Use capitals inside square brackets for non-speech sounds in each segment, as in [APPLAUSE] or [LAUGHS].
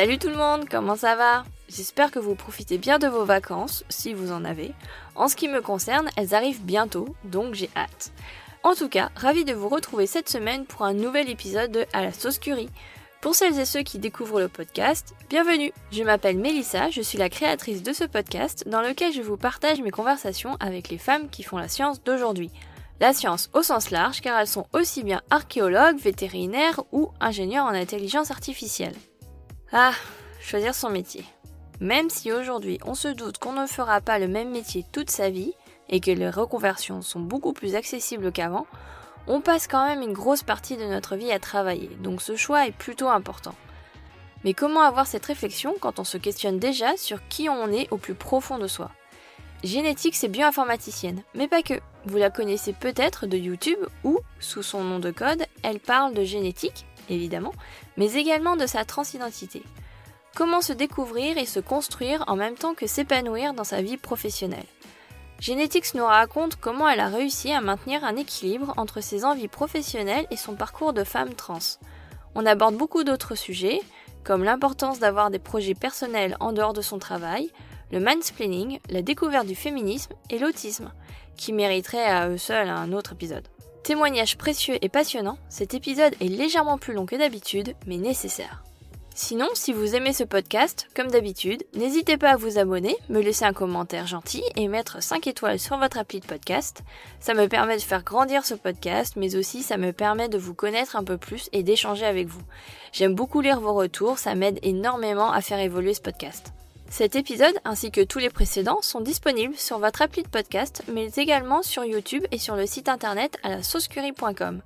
Salut tout le monde, comment ça va? J'espère que vous profitez bien de vos vacances, si vous en avez. En ce qui me concerne, elles arrivent bientôt, donc j'ai hâte. En tout cas, ravi de vous retrouver cette semaine pour un nouvel épisode de À la sauce curry. Pour celles et ceux qui découvrent le podcast, bienvenue Je m'appelle Mélissa, je suis la créatrice de ce podcast dans lequel je vous partage mes conversations avec les femmes qui font la science d'aujourd'hui. La science au sens large car elles sont aussi bien archéologues, vétérinaires ou ingénieurs en intelligence artificielle. Ah, choisir son métier. Même si aujourd'hui on se doute qu'on ne fera pas le même métier toute sa vie et que les reconversions sont beaucoup plus accessibles qu'avant, on passe quand même une grosse partie de notre vie à travailler, donc ce choix est plutôt important. Mais comment avoir cette réflexion quand on se questionne déjà sur qui on est au plus profond de soi? Génétique, c'est bioinformaticienne, mais pas que. Vous la connaissez peut-être de YouTube où, sous son nom de code, elle parle de génétique, évidemment, mais également de sa transidentité. Comment se découvrir et se construire en même temps que s'épanouir dans sa vie professionnelle? Genetics nous raconte comment elle a réussi à maintenir un équilibre entre ses envies professionnelles et son parcours de femme trans. On aborde beaucoup d'autres sujets, comme l'importance d'avoir des projets personnels en dehors de son travail, le mansplaining, la découverte du féminisme et l'autisme, qui mériteraient à eux seuls un autre épisode. Témoignage précieux et passionnant, cet épisode est légèrement plus long que d'habitude, mais nécessaire. Sinon, si vous aimez ce podcast, comme d'habitude, n'hésitez pas à vous abonner, me laisser un commentaire gentil et mettre 5 étoiles sur votre appli de podcast. Ça me permet de faire grandir ce podcast, mais aussi ça me permet de vous connaître un peu plus et d'échanger avec vous. J'aime beaucoup lire vos retours, ça m'aide énormément à faire évoluer ce podcast. Cet épisode ainsi que tous les précédents sont disponibles sur votre appli de podcast, mais également sur YouTube et sur le site internet à la saucecurie.com.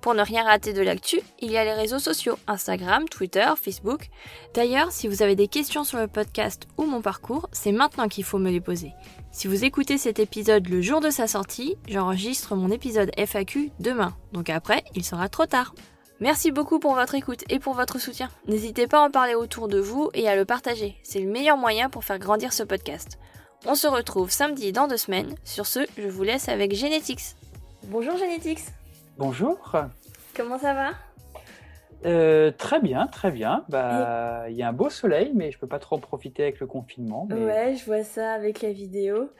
Pour ne rien rater de l'actu, il y a les réseaux sociaux Instagram, Twitter, Facebook. D'ailleurs, si vous avez des questions sur le podcast ou mon parcours, c'est maintenant qu'il faut me les poser. Si vous écoutez cet épisode le jour de sa sortie, j'enregistre mon épisode FAQ demain, donc après, il sera trop tard. Merci beaucoup pour votre écoute et pour votre soutien. N'hésitez pas à en parler autour de vous et à le partager. C'est le meilleur moyen pour faire grandir ce podcast. On se retrouve samedi dans deux semaines. Sur ce, je vous laisse avec Genetics. Bonjour Genetics. Bonjour. Comment ça va? Euh, Très bien, très bien. Bah, il y a un beau soleil, mais je peux pas trop en profiter avec le confinement. Ouais, je vois ça avec la vidéo.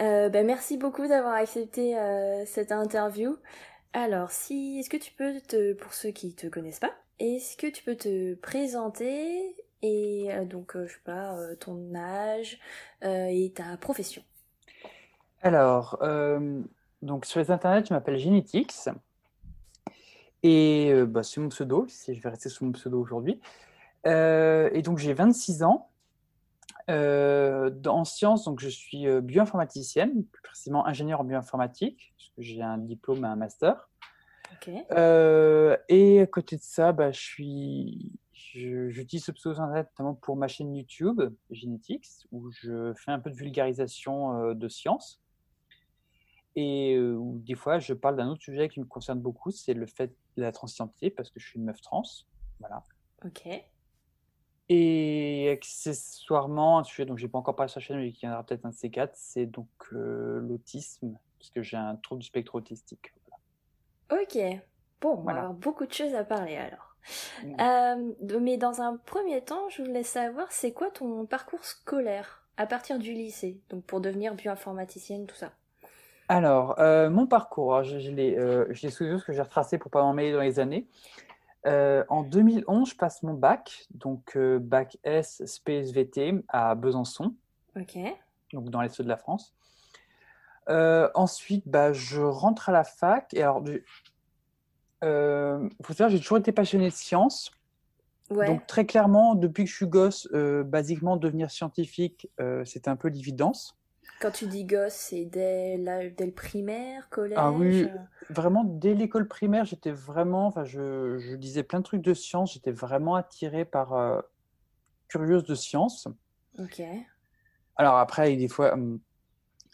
Euh, bah, merci beaucoup d'avoir accepté euh, cette interview. Alors, si, est-ce que tu peux te, pour ceux qui te connaissent pas, est-ce que tu peux te présenter et donc, je sais pas, ton âge et ta profession? Alors, donc sur les internets, je m'appelle Genetix. Et euh, bah, c'est mon pseudo, si je vais rester sous mon pseudo aujourd'hui. Euh, et donc j'ai 26 ans. Euh, en sciences, donc je suis bioinformaticienne, plus précisément ingénieur en bioinformatique, parce que j'ai un diplôme et un master. et à côté de ça, bah, je suis, j'utilise ce pseudo internet notamment pour ma chaîne YouTube Genetics, où je fais un peu de vulgarisation de sciences. Et des fois, je parle d'un autre sujet qui me concerne beaucoup, c'est le fait de la transidentité, parce que je suis une meuf trans. Voilà. Ok. Et accessoirement, un sujet dont j'ai pas encore parlé sur la chaîne, mais qui viendra peut-être un de ces quatre, c'est donc l'autisme, parce que j'ai un trouble du spectre autistique. Ok. Bon, on va avoir beaucoup de choses à parler alors. Mmh. mais dans un premier temps, je voulais savoir, c'est quoi ton parcours scolaire à partir du lycée, donc pour devenir bioinformaticienne, tout ça alors, euh, mon parcours, je, je l'ai euh, ce que j'ai retracé pour ne pas m'emmêler dans les années. Euh, en 2011, je passe mon bac, donc euh, bac S SPSVT à Besançon, donc dans l'est de la France. ensuite, bah, je rentre à la fac. Et alors, il faut savoir, j'ai toujours été passionné de sciences. Ouais. Donc très clairement, depuis que je suis gosse, basiquement devenir scientifique, c'était un peu l'évidence. Quand tu dis gosse, c'est dès, dès le primaire, collège Ah oui, vraiment dès l'école primaire, j'étais vraiment, enfin, je, je, disais plein de trucs de science, j'étais vraiment attirée par, euh, curieuse de science. Ok. Alors après, des fois, hum,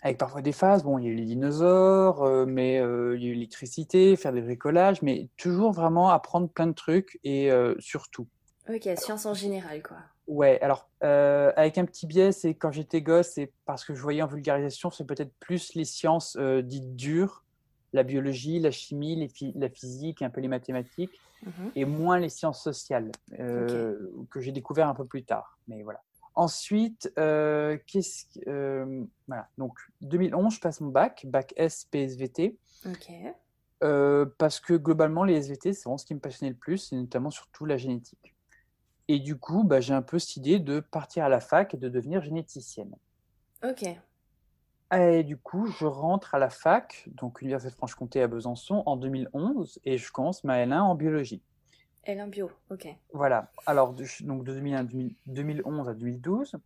avec parfois des phases, bon, il y a eu les dinosaures, euh, mais euh, il y a eu l'électricité, faire des bricolages, mais toujours vraiment apprendre plein de trucs et surtout. Ok, science en général, quoi. Ouais, alors euh, avec un petit biais, c'est quand j'étais gosse, c'est parce que je voyais en vulgarisation, c'est peut-être plus les sciences euh, dites dures, la biologie, la chimie, la physique, un peu les mathématiques, mhm. et moins les sciences sociales, euh, que j'ai découvert un peu plus tard. Mais voilà. Ensuite, qu'est-ce voilà. Donc, 2011, je passe mon bac, bac S PSVT. parce que globalement, les SVT, c'est vraiment ce qui me passionnait le plus, et notamment surtout la génétique. Et du coup, bah, j'ai un peu cette idée de partir à la fac et de devenir généticienne. Ok. Et du coup, je rentre à la fac, donc Université de Franche-Comté à Besançon, en 2011, et je commence ma L1 en biologie. L1 bio, ok. Voilà, alors de, donc de 2011 à 2012.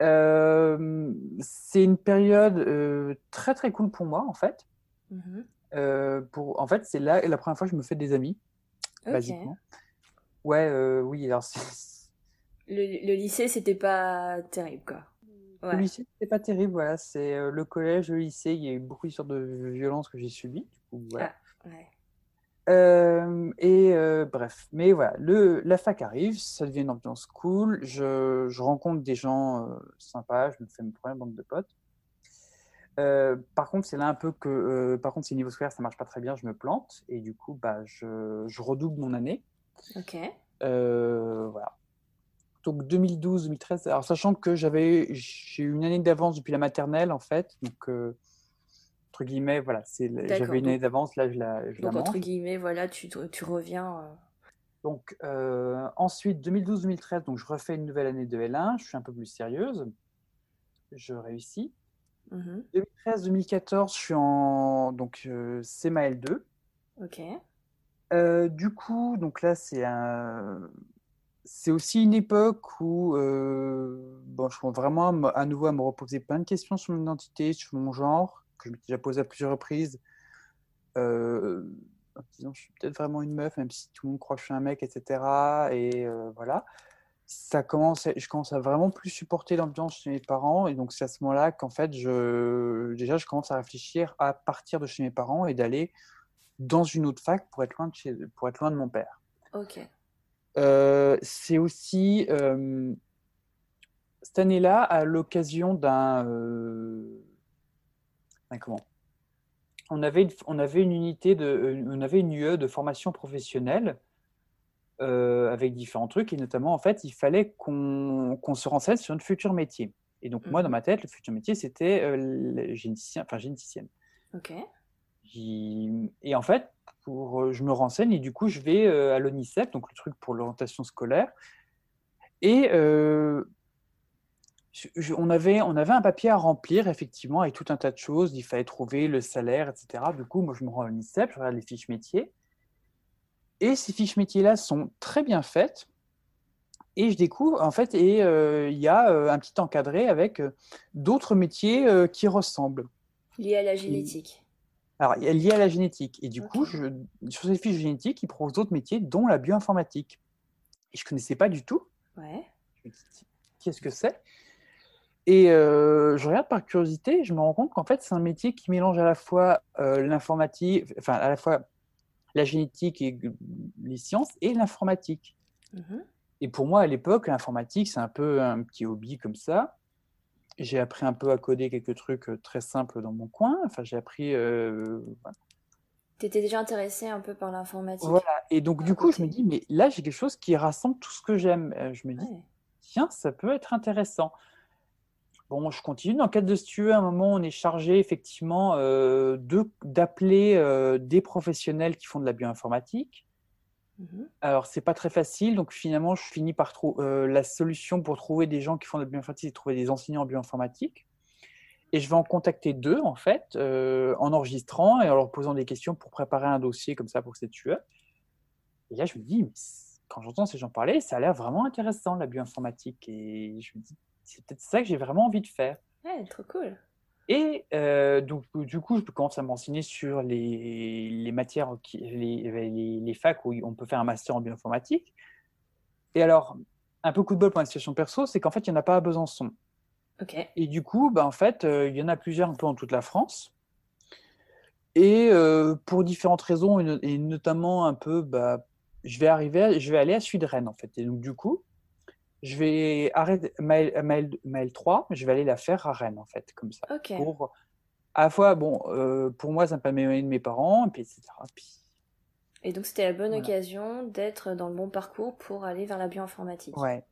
Euh, c'est une période euh, très très cool pour moi, en fait. Mm-hmm. Euh, pour, en fait, c'est là la première fois que je me fais des amis, basiquement. Ouais, oui, alors Le, le lycée, c'était pas terrible, quoi. Le lycée, c'est pas terrible, voilà. C'est euh, le collège, le lycée, il y a eu beaucoup d'histoires de violence que j'ai subies. voilà. Ah, euh, et euh, bref, mais voilà, le, la fac arrive, ça devient une ambiance cool. Je, je rencontre des gens sympas, je me fais une première bande de potes. par contre, c'est là un peu que, par contre, c'est niveau scolaire, ça marche pas très bien, je me plante et du coup, bah, je, je redouble mon année. Ok. voilà donc 2012-2013. Alors sachant que j'avais j'ai eu une année d'avance depuis la maternelle en fait, donc euh, entre guillemets voilà, c'est j'avais une année d'avance là je la je donc entre guillemets voilà, tu, tu reviens. Euh. Donc euh, ensuite 2012-2013 donc je refais une nouvelle année de L1, je suis un peu plus sérieuse, je réussis. 2013-2014 je suis en donc c'est ma L2. Ok. du coup, donc là, c'est aussi une époque où euh, bon, je commence vraiment à, nouveau à me reposer plein de questions sur mon identité, sur mon genre, que je m'étais déjà posé à plusieurs reprises. Euh, en disant, je suis peut-être vraiment une meuf, même si tout le monde croit que je suis un mec, etc. Et euh, voilà. Ça commence, je commence à vraiment plus supporter l'ambiance chez mes parents. Et donc, c'est à ce moment-là qu'en fait, déjà, je commence à réfléchir à partir de chez mes parents et d'aller dans une autre fac pour être loin de, chez, pour être loin de mon père. Ok. Euh, c'est aussi euh, cette année-là, à l'occasion d'un. Euh, comment? On avait, une, on avait une unité de. On avait une UE de formation professionnelle. avec différents trucs et notamment en fait il fallait qu'on se renseigne sur notre futur métier et donc moi dans mmh ma tête le futur métier c'était généticien enfin généticienne ok et en fait euh, je me renseigne et du coup, je vais euh, à l'ONICEF, donc le truc pour l'orientation scolaire. Et euh, on, avait, on avait un papier à remplir, effectivement, avec tout un tas de choses. Il fallait trouver le salaire, etc. Du coup, moi, je me rends à l'ONICEF, je regarde les fiches métiers. Et ces fiches métiers-là sont très bien faites. Et je découvre, en fait, et il y a un petit encadré avec d'autres métiers qui ressemblent. Liés à la génétique. Alors, liée à la génétique. Et du coup, je, sur ces fiches génétiques, ils proposent d'autres métiers, dont la bioinformatique. Et je ne connaissais pas du tout. Ouais. Qu'est-ce que c'est? Et euh, je regarde par curiosité, je me rends compte qu'en fait, c'est un métier qui mélange à la fois euh, l'informatique, enfin, à la fois la génétique et les sciences et l'informatique. Mmh et pour moi, à l'époque, l'informatique, c'est un peu un petit hobby comme ça j'ai appris un peu à coder quelques trucs très simples dans mon coin. Enfin, j'ai appris. Euh, Tu étais déjà intéressé un peu par l'informatique. Voilà. Et donc, du coup, je me dis, mais là, j'ai quelque chose qui rassemble tout ce que j'aime. Euh, je me dis, tiens, ça peut être intéressant. Bon, je continue. Dans le cadre de Stue, à un moment, on est chargé effectivement euh, d'appeler des professionnels qui font de la bioinformatique. Mhm. Alors, c'est pas très facile, donc finalement, je finis par trouver euh, la solution pour trouver des gens qui font de la bioinformatique, c'est trouver des enseignants en bioinformatique. Et je vais en contacter deux, en fait, euh, en enregistrant et en leur posant des questions pour préparer un dossier comme ça pour cette tueur. Et là, je me dis, quand j'entends ces gens parler, ça a l'air vraiment intéressant, la bioinformatique. Et je me dis, c'est peut-être ça que j'ai vraiment envie de faire. Ouais, trop cool. Et euh, donc, du coup, je commence à m'enseigner sur les, les matières, qui, les, les, facs où on peut faire un master en bioinformatique. Et alors, un peu coup de bol pour la situation perso, c'est qu'en fait, il n'y en a pas à Besançon. Et du coup, bah, en fait, euh, il y en a plusieurs un peu en toute la France. Et euh, pour différentes raisons, et, notamment un peu, bah, je vais arriver, je vais aller à Sud-Rennes, en fait. Et donc, du coup, je vais arrêter ma, L, 3, je vais aller la faire à Rennes, en fait, comme ça. Pour à la fois, bon, pour moi, ça me permet de mes parents, et puis etc. Et donc, c'était la bonne occasion d'être dans le bon parcours pour aller vers la bioinformatique. Ouais.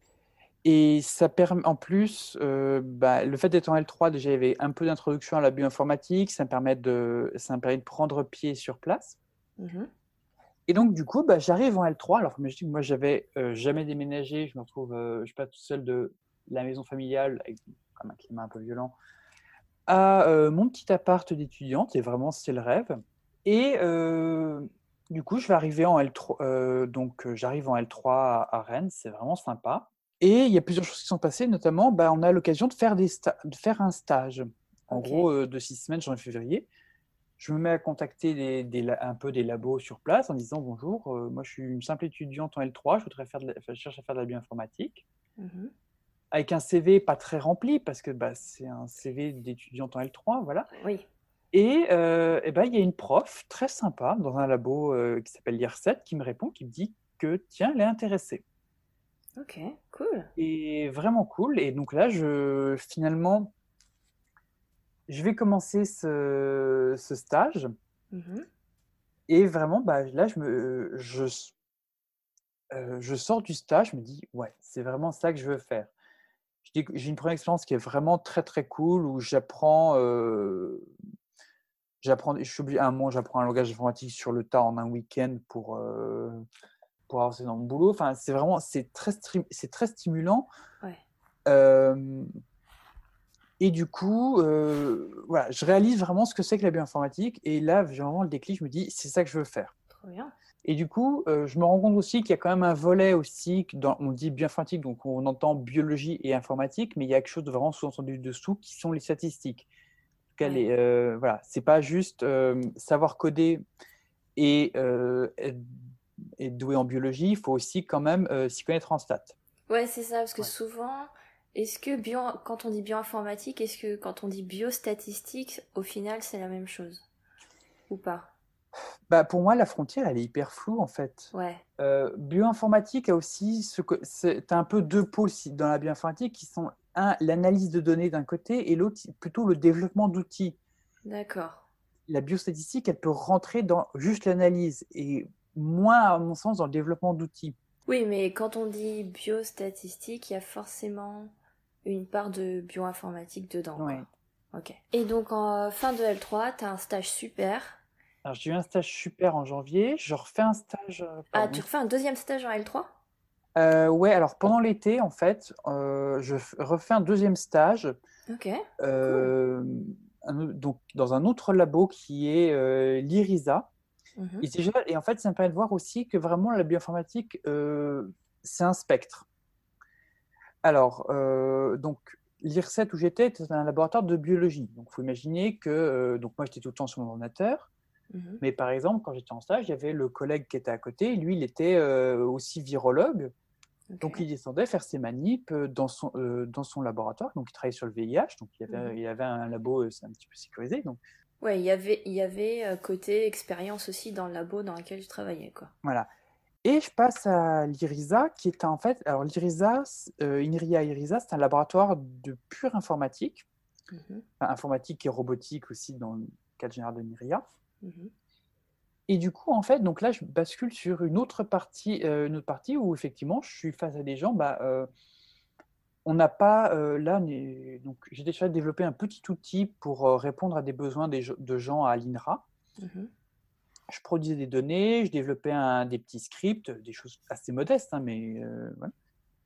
Et ça permet, en plus, bah, le fait d'être en L3, déjà, il y avait un peu d'introduction à la bioinformatique, ça me permet de, ça me permet de prendre pied sur place. Mmh et donc, du coup, bah, j'arrive en L3. Alors, je dis, moi, j'avais jamais déménagé. Je me retrouve, je suis pas tout seul de la maison familiale, avec un climat un peu violent, à mon petit appart d'étudiante. Et vraiment, c'est le rêve. Et du coup, je vais arriver en L3. donc, j'arrive en L3 à, Rennes. C'est vraiment sympa. Et il y a plusieurs choses qui sont passées, notamment, bah, on a l'occasion de faire, des de faire un stage. En gros, de six semaines, janvier, février je me mets à contacter des, un peu des labos sur place en disant bonjour, euh, moi je suis une simple étudiante en L3, je voudrais faire de je cherche à faire de la bioinformatique. Mmh Avec un CV pas très rempli parce que bah, c'est un CV d'étudiante en L3, voilà. Oui. Et, euh, et ben, il y a une prof très sympa dans un labo euh, qui s'appelle l'IR7 qui me répond, qui me dit que tiens, elle est intéressée. Ok, cool. Et vraiment cool. Et donc là, je finalement, je vais commencer ce, stage. Mmh et vraiment, bah, là, je, me, je, euh, je sors du stage, je me dis, ouais, c'est vraiment ça que je veux faire. J'ai une première expérience qui est vraiment très, très cool, où j'apprends, euh, j'apprends, je suis obligé, un moment, j'apprends un langage informatique sur le tas en un week-end pour, euh, pour avancer dans mon boulot. Enfin, c'est vraiment, c'est très, c'est très stimulant. Ouais. Et du coup, euh, voilà, je réalise vraiment ce que c'est que la bioinformatique. Et là, j'ai vraiment le déclic, je me dis, c'est ça que je veux faire. Trop bien. Et du coup, euh, je me rends compte aussi qu'il y a quand même un volet aussi, dans, on dit bioinformatique, donc on entend biologie et informatique, mais il y a quelque chose de vraiment sous-entendu dessous qui sont les statistiques. En tout cas, ouais. Euh, voilà, c'est pas juste savoir coder et être, doué en biologie, il faut aussi quand même s'y connaître en stats. Ouais, c'est ça, parce que souvent, est-ce que bio, quand on dit bioinformatique, est-ce que quand on dit biostatistique, au final, c'est la même chose? Ou pas? Bah pour moi, la frontière, elle est hyper floue en fait. Ouais. Euh, bioinformatique a aussi ce que c'est un peu deux pôles dans la bioinformatique qui sont un l'analyse de données d'un côté et l'autre plutôt le développement d'outils. D'accord. La biostatistique, elle peut rentrer dans juste l'analyse et moins à mon sens dans le développement d'outils. Oui, mais quand on dit biostatistique, il y a forcément une part de bioinformatique dedans. Ouais. Ok. Et donc en fin de L3, tu as un stage super. Alors j'ai eu un stage super en janvier, je refais un stage. Euh, ah, tu refais un deuxième stage en L3 euh, Ouais, alors pendant l'été, en fait, euh, je refais un deuxième stage. Ok. Euh, donc dans un autre labo qui est l'IRISA. Mhm. Et, et, en fait, ça me permet de voir aussi que vraiment la bioinformatique, c'est un spectre. Alors, euh, donc, l'IRSET où j'étais était un laboratoire de biologie. Donc, il faut imaginer que euh, donc moi, j'étais tout le temps sur mon ordinateur. Mhm. Mais par exemple, quand j'étais en stage, il y avait le collègue qui était à côté. Lui, il était euh, aussi virologue. Donc, il descendait faire ses manips dans son, dans son laboratoire. Donc, il travaillait sur le VIH. Donc, il y avait, mhm. il avait un labo, un petit peu sécurisé. Donc, ouais, il y avait, il y avait côté expérience aussi dans le labo dans lequel je travaillais. Quoi. Voilà. Et je passe à l'IRISA, qui est en fait. Alors, l'IRISA, euh, INRIA IRISA, c'est un laboratoire de pure informatique, mhm. informatique et robotique aussi dans le cadre général de l'INRIA. Mhm. Et du coup, en fait, donc là, je bascule sur une autre partie, euh, une autre partie où effectivement, je suis face à des gens. Bah, euh, on n'a pas là, donc j'ai déjà développé un petit outil pour répondre à des besoins de gens à l'INRA. Mhm je produisais des données, je développais un, des petits scripts, des choses assez modestes, hein, mais euh, voilà.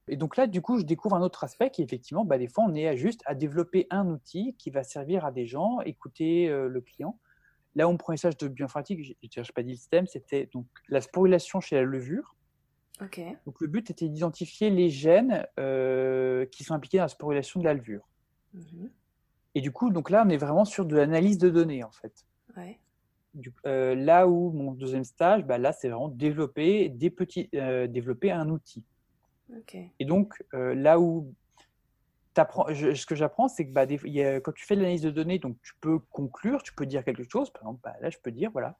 Et donc là, du coup, je découvre un autre aspect qui, effectivement, bah, des fois, on est juste à développer un outil qui va servir à des gens, écouter euh, le client. Là où mon premier stage de bioinformatique, je n'ai pas dit le système, c'était donc la sporulation chez la levure. Ok. Donc le but était d'identifier les gènes euh, qui sont impliqués dans la sporulation de la levure. Mhm. Et du coup, donc là, on est vraiment sur de l'analyse de données, en fait. Ouais. Euh, là où mon deuxième stage, bah là, c'est vraiment développer, des petits, euh, développer un outil. Et donc, euh, là où ce que j'apprends, c'est que bah, quand tu fais de l'analyse de données, donc tu peux conclure, tu peux dire quelque chose. Par exemple, bah, là, je peux dire, voilà,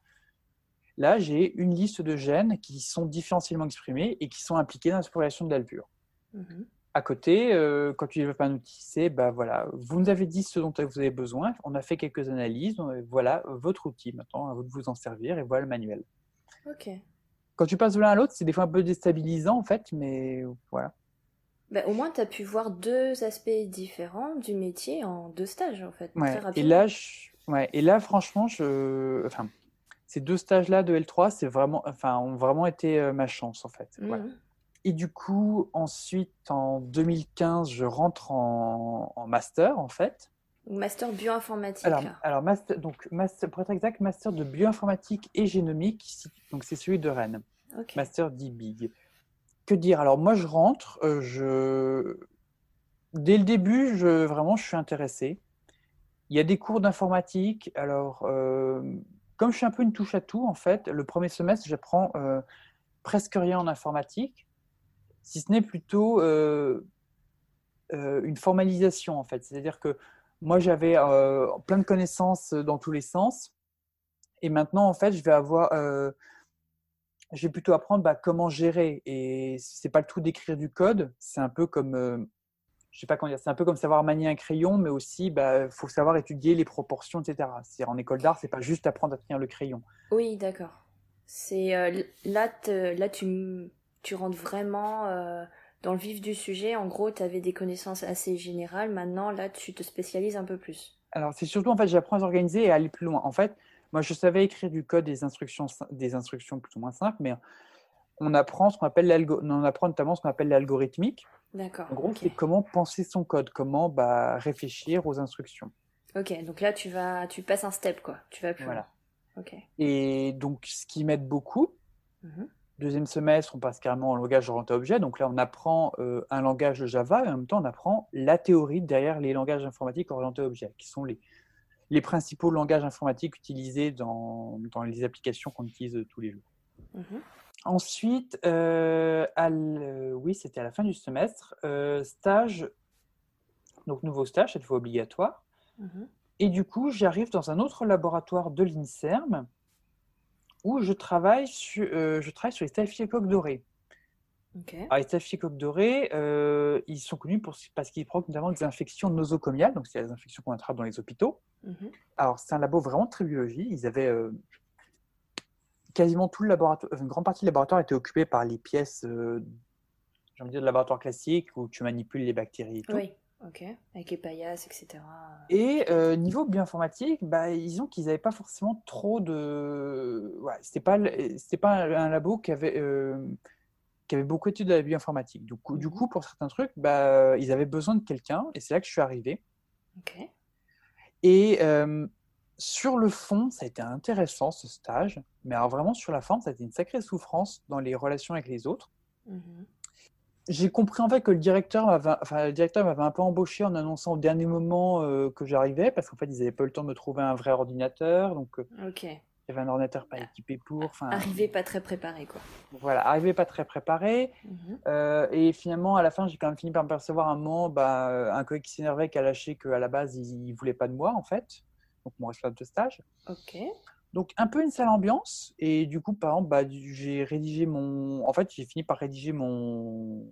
là, j'ai une liste de gènes qui sont différentiellement exprimés et qui sont impliqués dans la sporulation de l'alvure. Mhm. À côté, euh, quand tu développes un outil, c'est bah voilà, vous nous avez dit ce dont vous avez besoin, on a fait quelques analyses, voilà votre outil maintenant, à vous de vous en servir et voilà le manuel. Ok. Quand tu passes de l'un à l'autre, c'est des fois un peu déstabilisant en fait, mais voilà. Bah, au moins, tu as pu voir deux aspects différents du métier en deux stages en fait. Ouais. Et là, ouais. et là, franchement, je, enfin, ces deux stages-là de L3, c'est vraiment, enfin, ont vraiment été euh, ma chance en fait. Voilà. Mmh. Et du coup, ensuite, en 2015, je rentre en, master, en fait. Master bioinformatique. Alors, alors master, donc, master, pour être exact, master de bioinformatique et génomique. Donc, c'est celui de Rennes. Master d'e-big. Que dire? Alors, moi, je rentre. Euh, je... Dès le début, je, vraiment, je suis intéressé. Il y a des cours d'informatique. Alors, euh, comme je suis un peu une touche à tout, en fait, le premier semestre, j'apprends euh, presque rien en informatique si ce n'est plutôt euh, euh, une formalisation en fait. C'est-à-dire que moi j'avais euh, plein de connaissances dans tous les sens, et maintenant en fait je vais avoir, je plutôt apprendre bah, comment gérer. Et c'est pas le tout d'écrire du code, c'est un peu comme je sais pas comment dire, c'est un peu comme savoir manier un crayon, mais aussi, il bah, faut savoir étudier les proportions, etc. C'est en école d'art, c'est pas juste apprendre à tenir le crayon. Oui, d'accord. C'est là, là, tu tu rentres vraiment euh, dans le vif du sujet. En gros, tu avais des connaissances assez générales. Maintenant, là, tu te spécialises un peu plus. Alors, c'est surtout, en fait, j'apprends à s'organiser et à aller plus loin. En fait, moi, je savais écrire du code, des instructions, des instructions plus ou moins simples, mais on apprend ce qu'on appelle on apprend notamment ce qu'on appelle l'algorithmique. D'accord. En gros, c'est comment penser son code, comment bah, réfléchir aux instructions. Ok, donc là, tu vas, tu passes un step, quoi. Tu vas plus voilà. Ok. Et donc, ce qui m'aide beaucoup, mmh Deuxième semestre, on passe carrément au langage orienté objet. Donc là, on apprend euh, un langage de Java et en même temps, on apprend la théorie derrière les langages informatiques orientés objet, qui sont les, les principaux langages informatiques utilisés dans, dans les applications qu'on utilise tous les jours. Mhm. Ensuite, euh, oui, c'était à la fin du semestre, euh, stage, donc nouveau stage, cette fois obligatoire. Mhm. Et du coup, j'arrive dans un autre laboratoire de l'INSERM où je travaille sur, euh, je travaille sur les staphylocoques dorés. Alors, les staphylocoques dorés, euh, ils sont connus pour, parce qu'ils provoquent notamment des infections nosocomiales, donc c'est les infections qu'on attrape dans les hôpitaux. Mhm. Alors, c'est un labo vraiment très biologie. Ils avaient euh, quasiment tout le laboratoire, une grande partie du laboratoire était occupée par les pièces, j'ai envie de dire, de laboratoire classique où tu manipules les bactéries et tout. Oui. Ok, avec les paillasses, etc. Et euh, niveau bioinformatique, bah, disons qu'ils n'avaient pas forcément trop de. Ouais, c'était pas, c'était pas un, labo qui avait, euh, qui avait beaucoup d'études de la bioinformatique. Du coup, du mhm. coup, pour certains trucs, bah, ils avaient besoin de quelqu'un, et c'est là que je suis arrivé. Ok. Et euh, sur le fond, ça a été intéressant ce stage, mais alors vraiment sur la forme, ça a été une sacrée souffrance dans les relations avec les autres. Mhm j'ai compris en fait que le directeur m'avait, enfin, un peu embauché en annonçant au dernier moment euh, que j'arrivais parce qu'en fait ils n'avaient pas eu le temps de me trouver un vrai ordinateur donc euh, ok. il y avait un ordinateur pas équipé pour enfin arrivé pas très préparé quoi. voilà arrivé pas très préparé. Mhm. euh, et finalement à la fin j'ai quand même fini par me percevoir un moment bah, un collègue qui s'énervait qui a lâché qu'à la base il, ne voulait pas de moi en fait. Donc mon responsable de stage. Ok donc un peu une sale ambiance et du coup par exemple bah, j'ai rédigé mon en fait j'ai fini par rédiger mon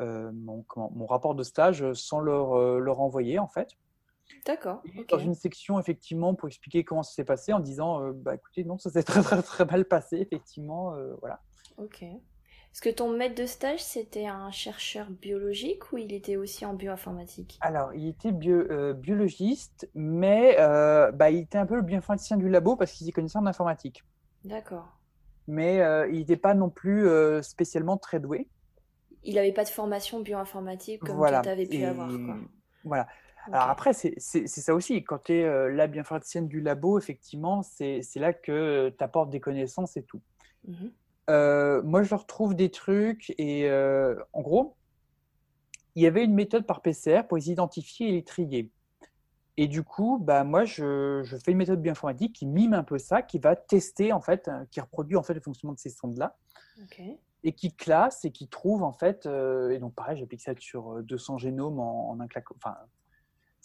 euh, mon, mon, rapport de stage sans leur, euh, leur envoyer en fait. D'accord. Dans une section effectivement pour expliquer comment ça s'est passé en disant euh, bah écoutez non ça s'est [LAUGHS] très, très très mal passé effectivement voilà. Ok. Est-ce que ton maître de stage c'était un chercheur biologique ou il était aussi en bioinformatique? Alors il était bio, biologiste mais bah, il était un peu le bioinformaticien du labo parce qu'il s'y connaissait en informatique. D'accord. Mais il n'était pas non plus spécialement très doué il n'avait pas de formation bioinformatique comme voilà. tu avais pu avoir. Voilà. Alors après, c'est ça aussi. Quand tu es euh, la bioinformaticienne du labo, effectivement, c'est là que tu apportes des connaissances et tout. Mhm. Euh, moi, je retrouve des trucs et euh, en gros, il y avait une méthode par PCR pour les identifier et les trier. Et du coup, bah, moi, je, je fais une méthode bioinformatique qui mime un peu ça, qui va tester, en fait, qui reproduit en fait le fonctionnement de ces sondes-là. Et qui classe et qui trouve en fait, euh, et donc pareil, j'applique ça sur 200 euh, génomes en, un claquement. Enfin,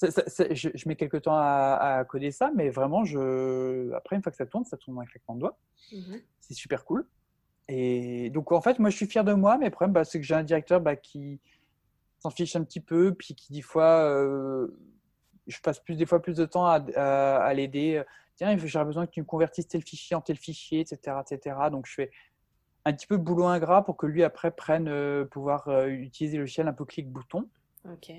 je, mets quelques temps à, coder ça, mais vraiment, je, après, une fois que ça tourne, ça tourne en un claquement de doigts. Mhm. C'est super cool. Et donc, en fait, moi, je suis fier de moi, mais le problème, bah, c'est que j'ai un directeur bah, qui, s'en fiche un petit peu, puis qui des fois, je passe plus des fois plus de temps à, à, l'aider. Tiens, j'aurais besoin que tu me convertisses tel fichier en tel fichier, etc., etc. Donc je fais un petit peu de boulot ingrat pour que lui après prenne pouvoir utiliser le logiciel un peu clic-bouton. Ok.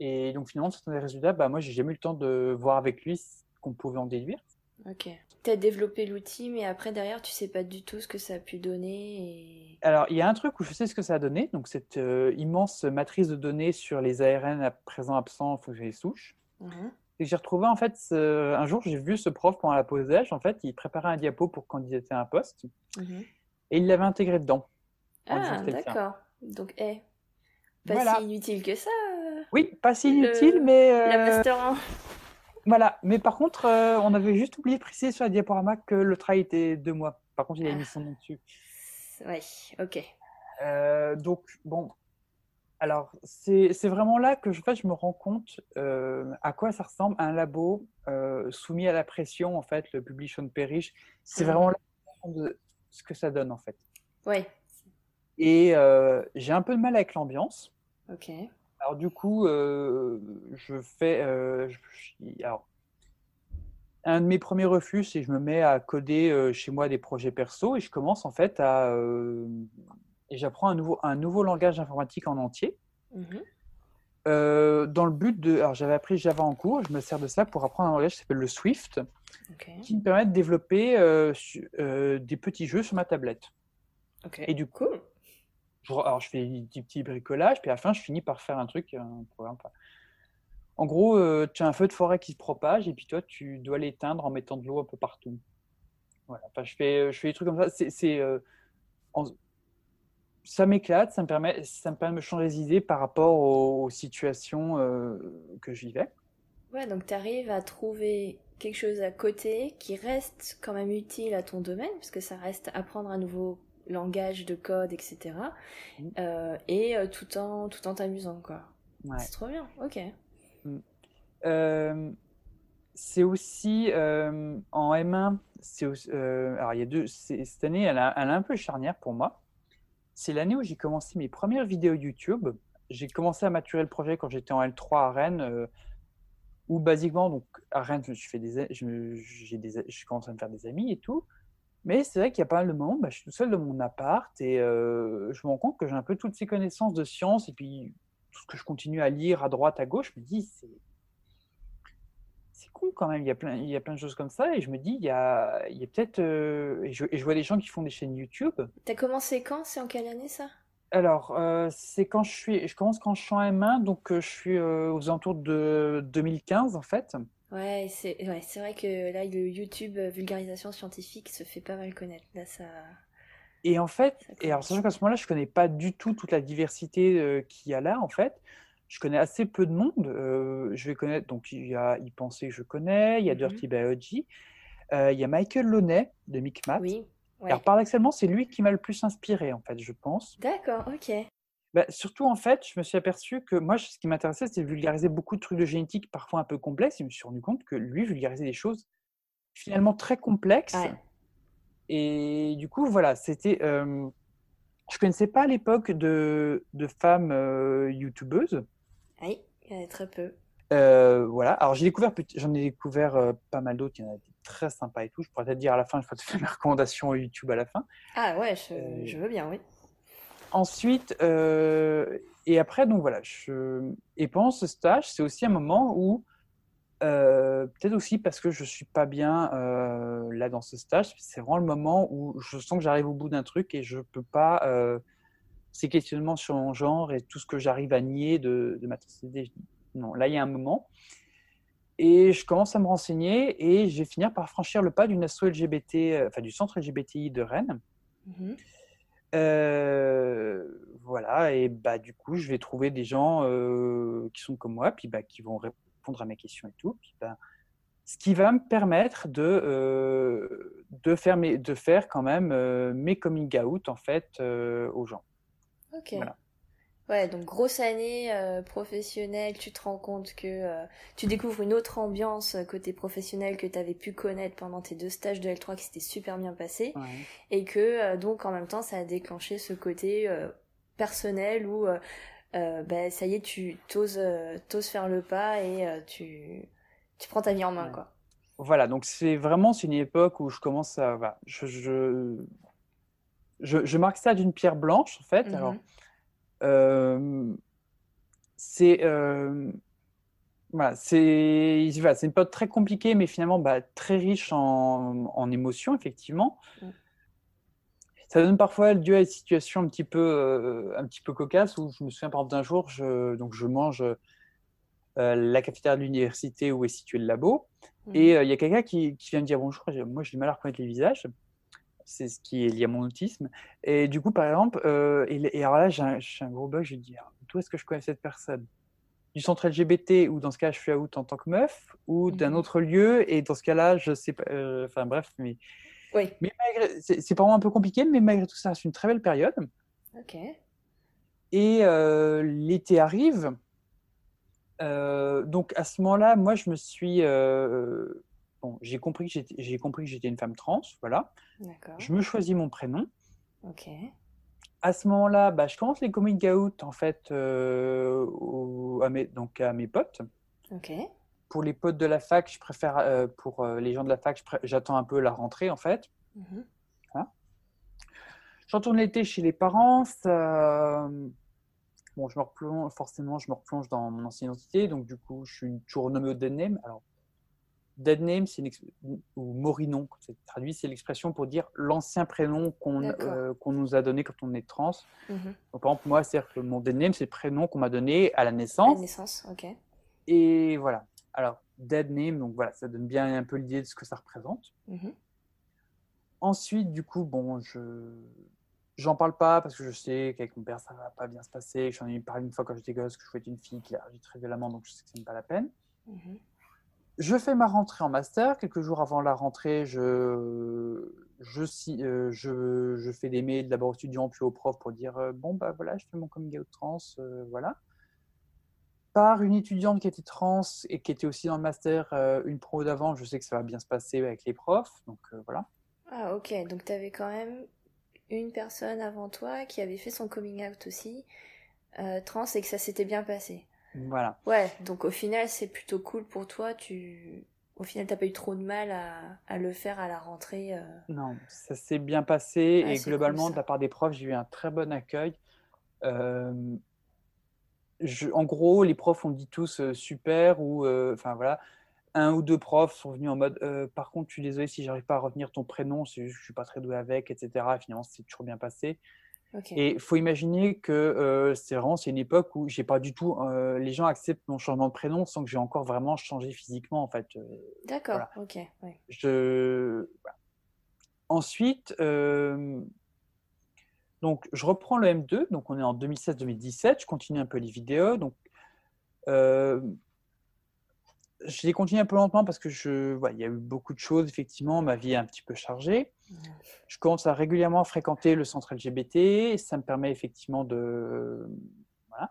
Et donc finalement, certains des résultats, bah, moi j'ai jamais eu le temps de voir avec lui ce qu'on pouvait en déduire. Ok. Tu as développé l'outil, mais après derrière, tu sais pas du tout ce que ça a pu donner. Et... Alors, il y a un truc où je sais ce que ça a donné. Donc, cette euh, immense matrice de données sur les ARN à présent absents, faut que les souches. Mhm. Et j'ai retrouvé, en fait, un jour, j'ai vu ce prof pendant la pause d'âge. En fait, il préparait un diapo pour candidater à un poste. Mhm. Et il l'avait intégré dedans. Ah, d'accord. Donc, eh, pas si inutile que ça. Oui, pas si inutile, mais. Euh... La Master 1. Voilà, mais par contre, euh, on avait juste oublié de préciser sur la diaporama que le travail était deux mois. Par contre, il a mis son nom dessus. Oui, ok. Euh, donc, bon. Alors, c'est vraiment là que je, je me rends compte euh, à quoi ça ressemble un labo soumis à la pression, en fait, le Publish on Perish. C'est vraiment là de ce que ça donne, en fait. Oui. Et j'ai un peu de mal avec l'ambiance. Ok. Alors du coup, euh, je fais. Euh, alors, un de mes premiers refus, c'est que je me mets à coder euh, chez moi des projets perso et je commence en fait à. et j'apprends un nouveau, un nouveau langage informatique en entier. Mhm. dans le but de. Alors j'avais appris Java en cours, je me sers de ça pour apprendre un langage qui s'appelle le Swift, qui me permet de développer des petits jeux sur ma tablette. Et du coup, alors, je fais des petits bricolages, puis à la fin, je finis par faire un truc, programme. En gros, euh, tu as un feu de forêt qui se propage, et puis toi, tu dois l'éteindre en mettant de l'eau un peu partout. Voilà. Je fais, je fais des trucs comme ça. C'est, euh, ça m'éclate, ça me permet, ça me permet de changer les idées par rapport aux, situations euh, que je vivais. Ouais, donc tu arrives à trouver quelque chose à côté qui reste quand même utile à ton domaine, parce que ça reste apprendre un nouveau langage de code, etc. Mm. Euh, et euh, tout en tout en t'amusant, quoi. C'est trop bien, ok. Mm. Euh, c'est aussi en M1, c'est alors il y a deux, cette année, elle, a, elle est un peu charnière pour moi. C'est l'année où j'ai commencé mes premières vidéos YouTube. J'ai commencé à maturer le projet quand j'étais en L3 à Rennes, où basiquement, donc à Rennes, je, fais des, je, des, je commence à me faire des amis et tout. Mais c'est vrai qu'il y a pas mal de moments, bah, je suis tout seul dans mon appart et euh, je me rends compte que j'ai un peu toutes ces connaissances de science et puis tout ce que je continue à lire à droite, à gauche, je me dis, c'est, c'est cool quand même, il y, a plein, il y a plein de choses comme ça et je me dis, il y a, il y a peut-être... Euh, et, je, vois des gens qui font des chaînes YouTube. T'as commencé quand? C'est en quelle année ça? Alors, euh, c'est quand je suis, je commence quand je suis en M1, donc je suis aux alentours de 2015 en fait. Ouais, c'est ouais, c'est vrai que là, le YouTube euh, vulgarisation scientifique se fait pas mal connaître. Là, ça. Et en fait, et alors sachant qu'à ce moment-là, je connais pas du tout toute la diversité euh, qu'il y a là, en fait. Je connais assez peu de monde. Euh, je vais connaître, donc il y a pensait que je connais, il y a mm-hmm. Dirty Biology, il y a Michael Launay de Micmat. Oui. Ouais. Alors paradoxalement, c'est lui qui m'a le plus inspiré, en fait, je pense. D'accord, ok. Bah, surtout, en fait, je me suis aperçu que moi, ce qui m'intéressait, c'était vulgariser beaucoup de trucs de génétique parfois un peu complexes. Et je me suis rendu compte que lui vulgarisait des choses finalement très complexes. Et du coup, voilà, c'était. Euh, je connaissais pas à l'époque de, de femmes euh, youtubeuses. Oui, il y en avait très peu. Euh, voilà, alors j'ai découvert, j'en ai découvert pas mal d'autres, il y en a des très sympas et tout. Je pourrais peut-être dire à la fin, je pourrais te faire mes recommandations YouTube à la fin. Ah ouais, je, je veux bien, oui. Ensuite, euh, et après, donc voilà, et pendant ce stage, c'est aussi un moment où, euh, peut-être aussi parce que je suis pas bien euh, là dans ce stage, c'est vraiment le moment où je sens que j'arrive au bout d'un truc et je peux pas, ces questionnements sur mon genre et tout ce que j'arrive à nier de, ma Non, là, il y a un moment. Et je commence à me renseigner et je vais finir par franchir le pas d'une asso LGBT, enfin du centre LGBTI de Rennes. Mmh euh, voilà, et bah, du coup, je vais trouver des gens euh, qui sont comme moi, puis bah, qui vont répondre à mes questions et tout. Puis, bah, ce qui va me permettre de, euh, de, faire, mes, de faire quand même mes coming out en fait aux gens. Ok. Voilà. Ouais, donc grosse année euh, professionnelle, tu te rends compte que euh, tu découvres une autre ambiance euh, côté professionnel que tu avais pu connaître pendant tes deux stages de L3 qui s'étaient super bien passés et que donc en même temps ça a déclenché ce côté personnel où ben, ça y est, tu t'oses, faire le pas et tu, tu prends ta vie en main, quoi. Voilà, donc c'est vraiment une époque où je commence à, je, je, je, marque ça d'une pierre blanche en fait. Alors, mmh c'est voilà, c'est c'est une période très compliquée, mais finalement bah, très riche en, en émotions, effectivement. Mmh. Ça donne parfois lieu à des situations un petit peu, euh, un petit peu cocasses où je me souviens par exemple d'un jour, je, donc je mange euh, la cafétéria de l'université où est situé le labo, mmh. et euh, il y a quelqu'un qui, qui, vient me dire bonjour. Moi, j'ai du mal à reconnaître les visages. C'est ce qui est lié à mon autisme. Et du coup, par exemple, et, alors là, j'ai un, un, gros bug. Je dis, d'où est-ce que je connais cette personne? Du centre LGBT, ou dans ce cas, je suis out en tant que meuf, ou d'un mmh. autre lieu, et dans ce cas-là, je sais pas. Euh, enfin, bref, mais. Oui. Mais c'est vraiment un peu compliqué, mais malgré tout, ça reste une très belle période. Ok. Et euh, l'été arrive. Euh, donc à ce moment-là, moi, je me suis. Bon, j'ai compris que j'ai compris que j'étais une femme trans, voilà. Je me choisis mon prénom. Ok à ce moment-là, bah, je commence les coming out en fait euh, à, mes, donc à mes potes. Ok. Pour les potes de la fac, je préfère euh, pour euh, les gens de la fac, j'attends un peu la rentrée en fait. Mm Je retourne l'été chez les parents. Bon, je me replonge forcément, je me replonge dans mon ancienne identité, donc du coup, je suis toujours nommé au dead name. Alors, Dead name, c'est ou Morinon, c'est traduit, c'est l'expression pour dire l'ancien prénom qu'on euh, nous a donné quand on est trans. Mhm. Donc, par exemple, moi, c'est que mon dead name, c'est le prénom qu'on m'a donné à la naissance. À la naissance, ok. Et voilà. Alors, dead name, donc voilà, ça donne bien un peu l'idée de ce que ça représente. Mhm. Ensuite, du coup, bon, je j'en parle pas parce que je sais qu'avec mon père, ça va pas bien se passer. J'en ai parlé une fois quand j'étais gosse que je voulais être une fille qui a très violemment, donc je sais que ce n'est pas la peine. Mhm. Je fais ma rentrée en master. Quelques jours avant la rentrée, je, euh, fais des mails d'abord aux étudiants puis aux profs pour dire euh, bon, bah voilà, je fais mon coming out trans, euh, voilà. Par une étudiante qui était trans et qui était aussi dans le master une pro d'avant, je sais que ça va bien se passer avec les profs, donc voilà. Ah, ok, donc tu avais quand même une personne avant toi qui avait fait son coming out aussi, trans, et que ça s'était bien passé. Voilà. Ouais, donc au final, c'est plutôt cool pour toi. Tu, au final, t'as pas eu trop de mal à, à le faire à la rentrée. Euh. Non, ça s'est bien passé et globalement, de la part des profs, j'ai eu un très bon accueil. Euh, je, en gros, les profs ont dit tous euh, super ou enfin voilà. Un ou deux profs sont venus en mode par contre, je suis désolé si j'arrive pas à retenir ton prénom, je suis pas très doué avec, etc. finalement, c'est toujours bien passé. Et il faut imaginer que euh, c'est vraiment c'est une époque où j'ai pas du tout euh, les gens acceptent mon changement de prénom sans que j'ai encore vraiment changé physiquement en fait. Euh, D'accord. Ok. Je ensuite donc je reprends le M2 donc on est en 2016-2017 je continue un peu les vidéos donc j'ai continué un peu lentement parce que je, il y a eu beaucoup de choses, effectivement, ma vie est un petit peu chargée. Je commence à régulièrement fréquenter le centre LGBT, ça me permet effectivement de. Voilà.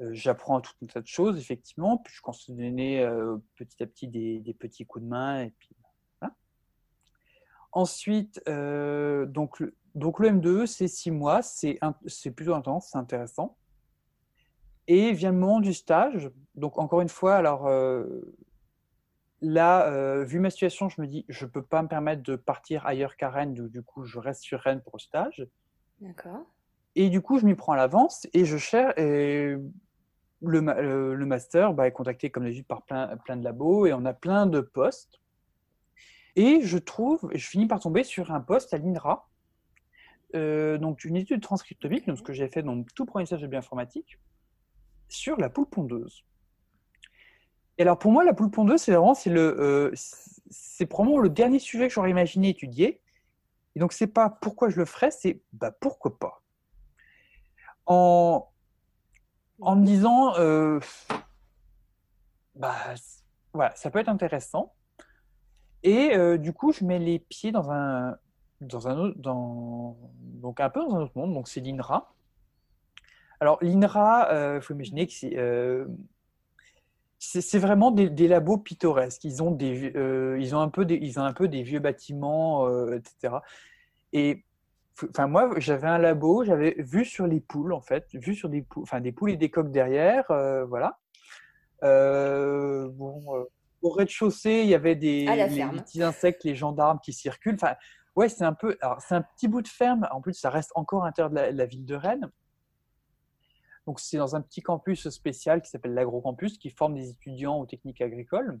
Euh, j'apprends tout un tas de choses, effectivement, puis je commence à donner euh, petit à petit des, petits coups de main. Ensuite, euh, donc, le M2, c'est six mois, c'est plutôt intense, c'est intéressant. Et vient le moment du stage. Donc, encore une fois, alors euh, là, euh, vu ma situation, je me dis, je ne peux pas me permettre de partir ailleurs qu'à Rennes. Du, du, coup, je reste sur Rennes pour le stage. D'accord. Et du coup, je m'y prends à l'avance et je cherche. Et le, le, master bah, est contacté, comme d'habitude, par plein, plein de labos et on a plein de postes. Et je trouve, je finis par tomber sur un poste à l'INRA. Euh, donc, une étude transcriptomique, donc ce que j'ai fait dans mon tout premier stage de bioinformatique sur la poule pondeuse. Et alors pour moi, la poule pondeuse, c'est vraiment c'est le, euh, c'est probablement le dernier sujet que j'aurais imaginé étudier. Et donc c'est pas pourquoi je le ferais, c'est bah pourquoi pas. En en me disant euh, bah voilà, ça peut être intéressant. Et euh, du coup, je mets les pieds dans un dans un donc un peu dans un autre monde. Donc c'est l'INRA. Alors, l'INRA, il euh, faut imaginer que euh, c'est vraiment des, labos pittoresques. Ils ont, des, euh, ils, ont un peu des, ils ont un peu des vieux bâtiments, etc. Et enfin moi, j'avais un labo, j'avais vu sur les poules en fait, vu sur des poules, enfin des poules et des coques derrière, euh, voilà. Euh, bon, euh, au rez-de-chaussée, il y avait des, les- petits insectes, les gendarmes qui circulent. Enfin, ouais, c'est un peu. C'est un petit bout de ferme. En plus, ça reste encore à l'intérieur de la, la ville de Rennes. Donc, c'est dans un petit campus spécial qui s'appelle l'agrocampus, qui forme des étudiants aux techniques agricoles.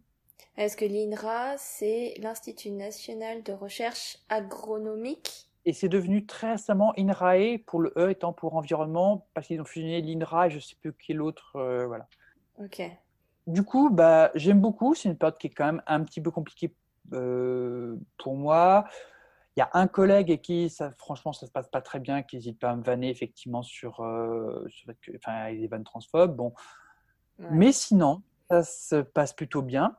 Est-ce que l'INRA, c'est l'Institut national de recherche agronomique? Et c'est devenu très récemment INRAE pour le E étant pour environnement, parce qu'ils ont fusionné l'INRA et je sais plus quel autre. euh, voilà. Ok. Du coup, bah, j'aime beaucoup. C'est une période qui est quand même un petit peu compliquée euh, pour moi. Il y a un collègue et qui, ça, franchement, ça se passe pas très bien, qui n'hésite pas à me vanner effectivement sur, euh, sur enfin, avec des vannes transphobes. Bon, Ouais. mais sinon, ça se passe plutôt bien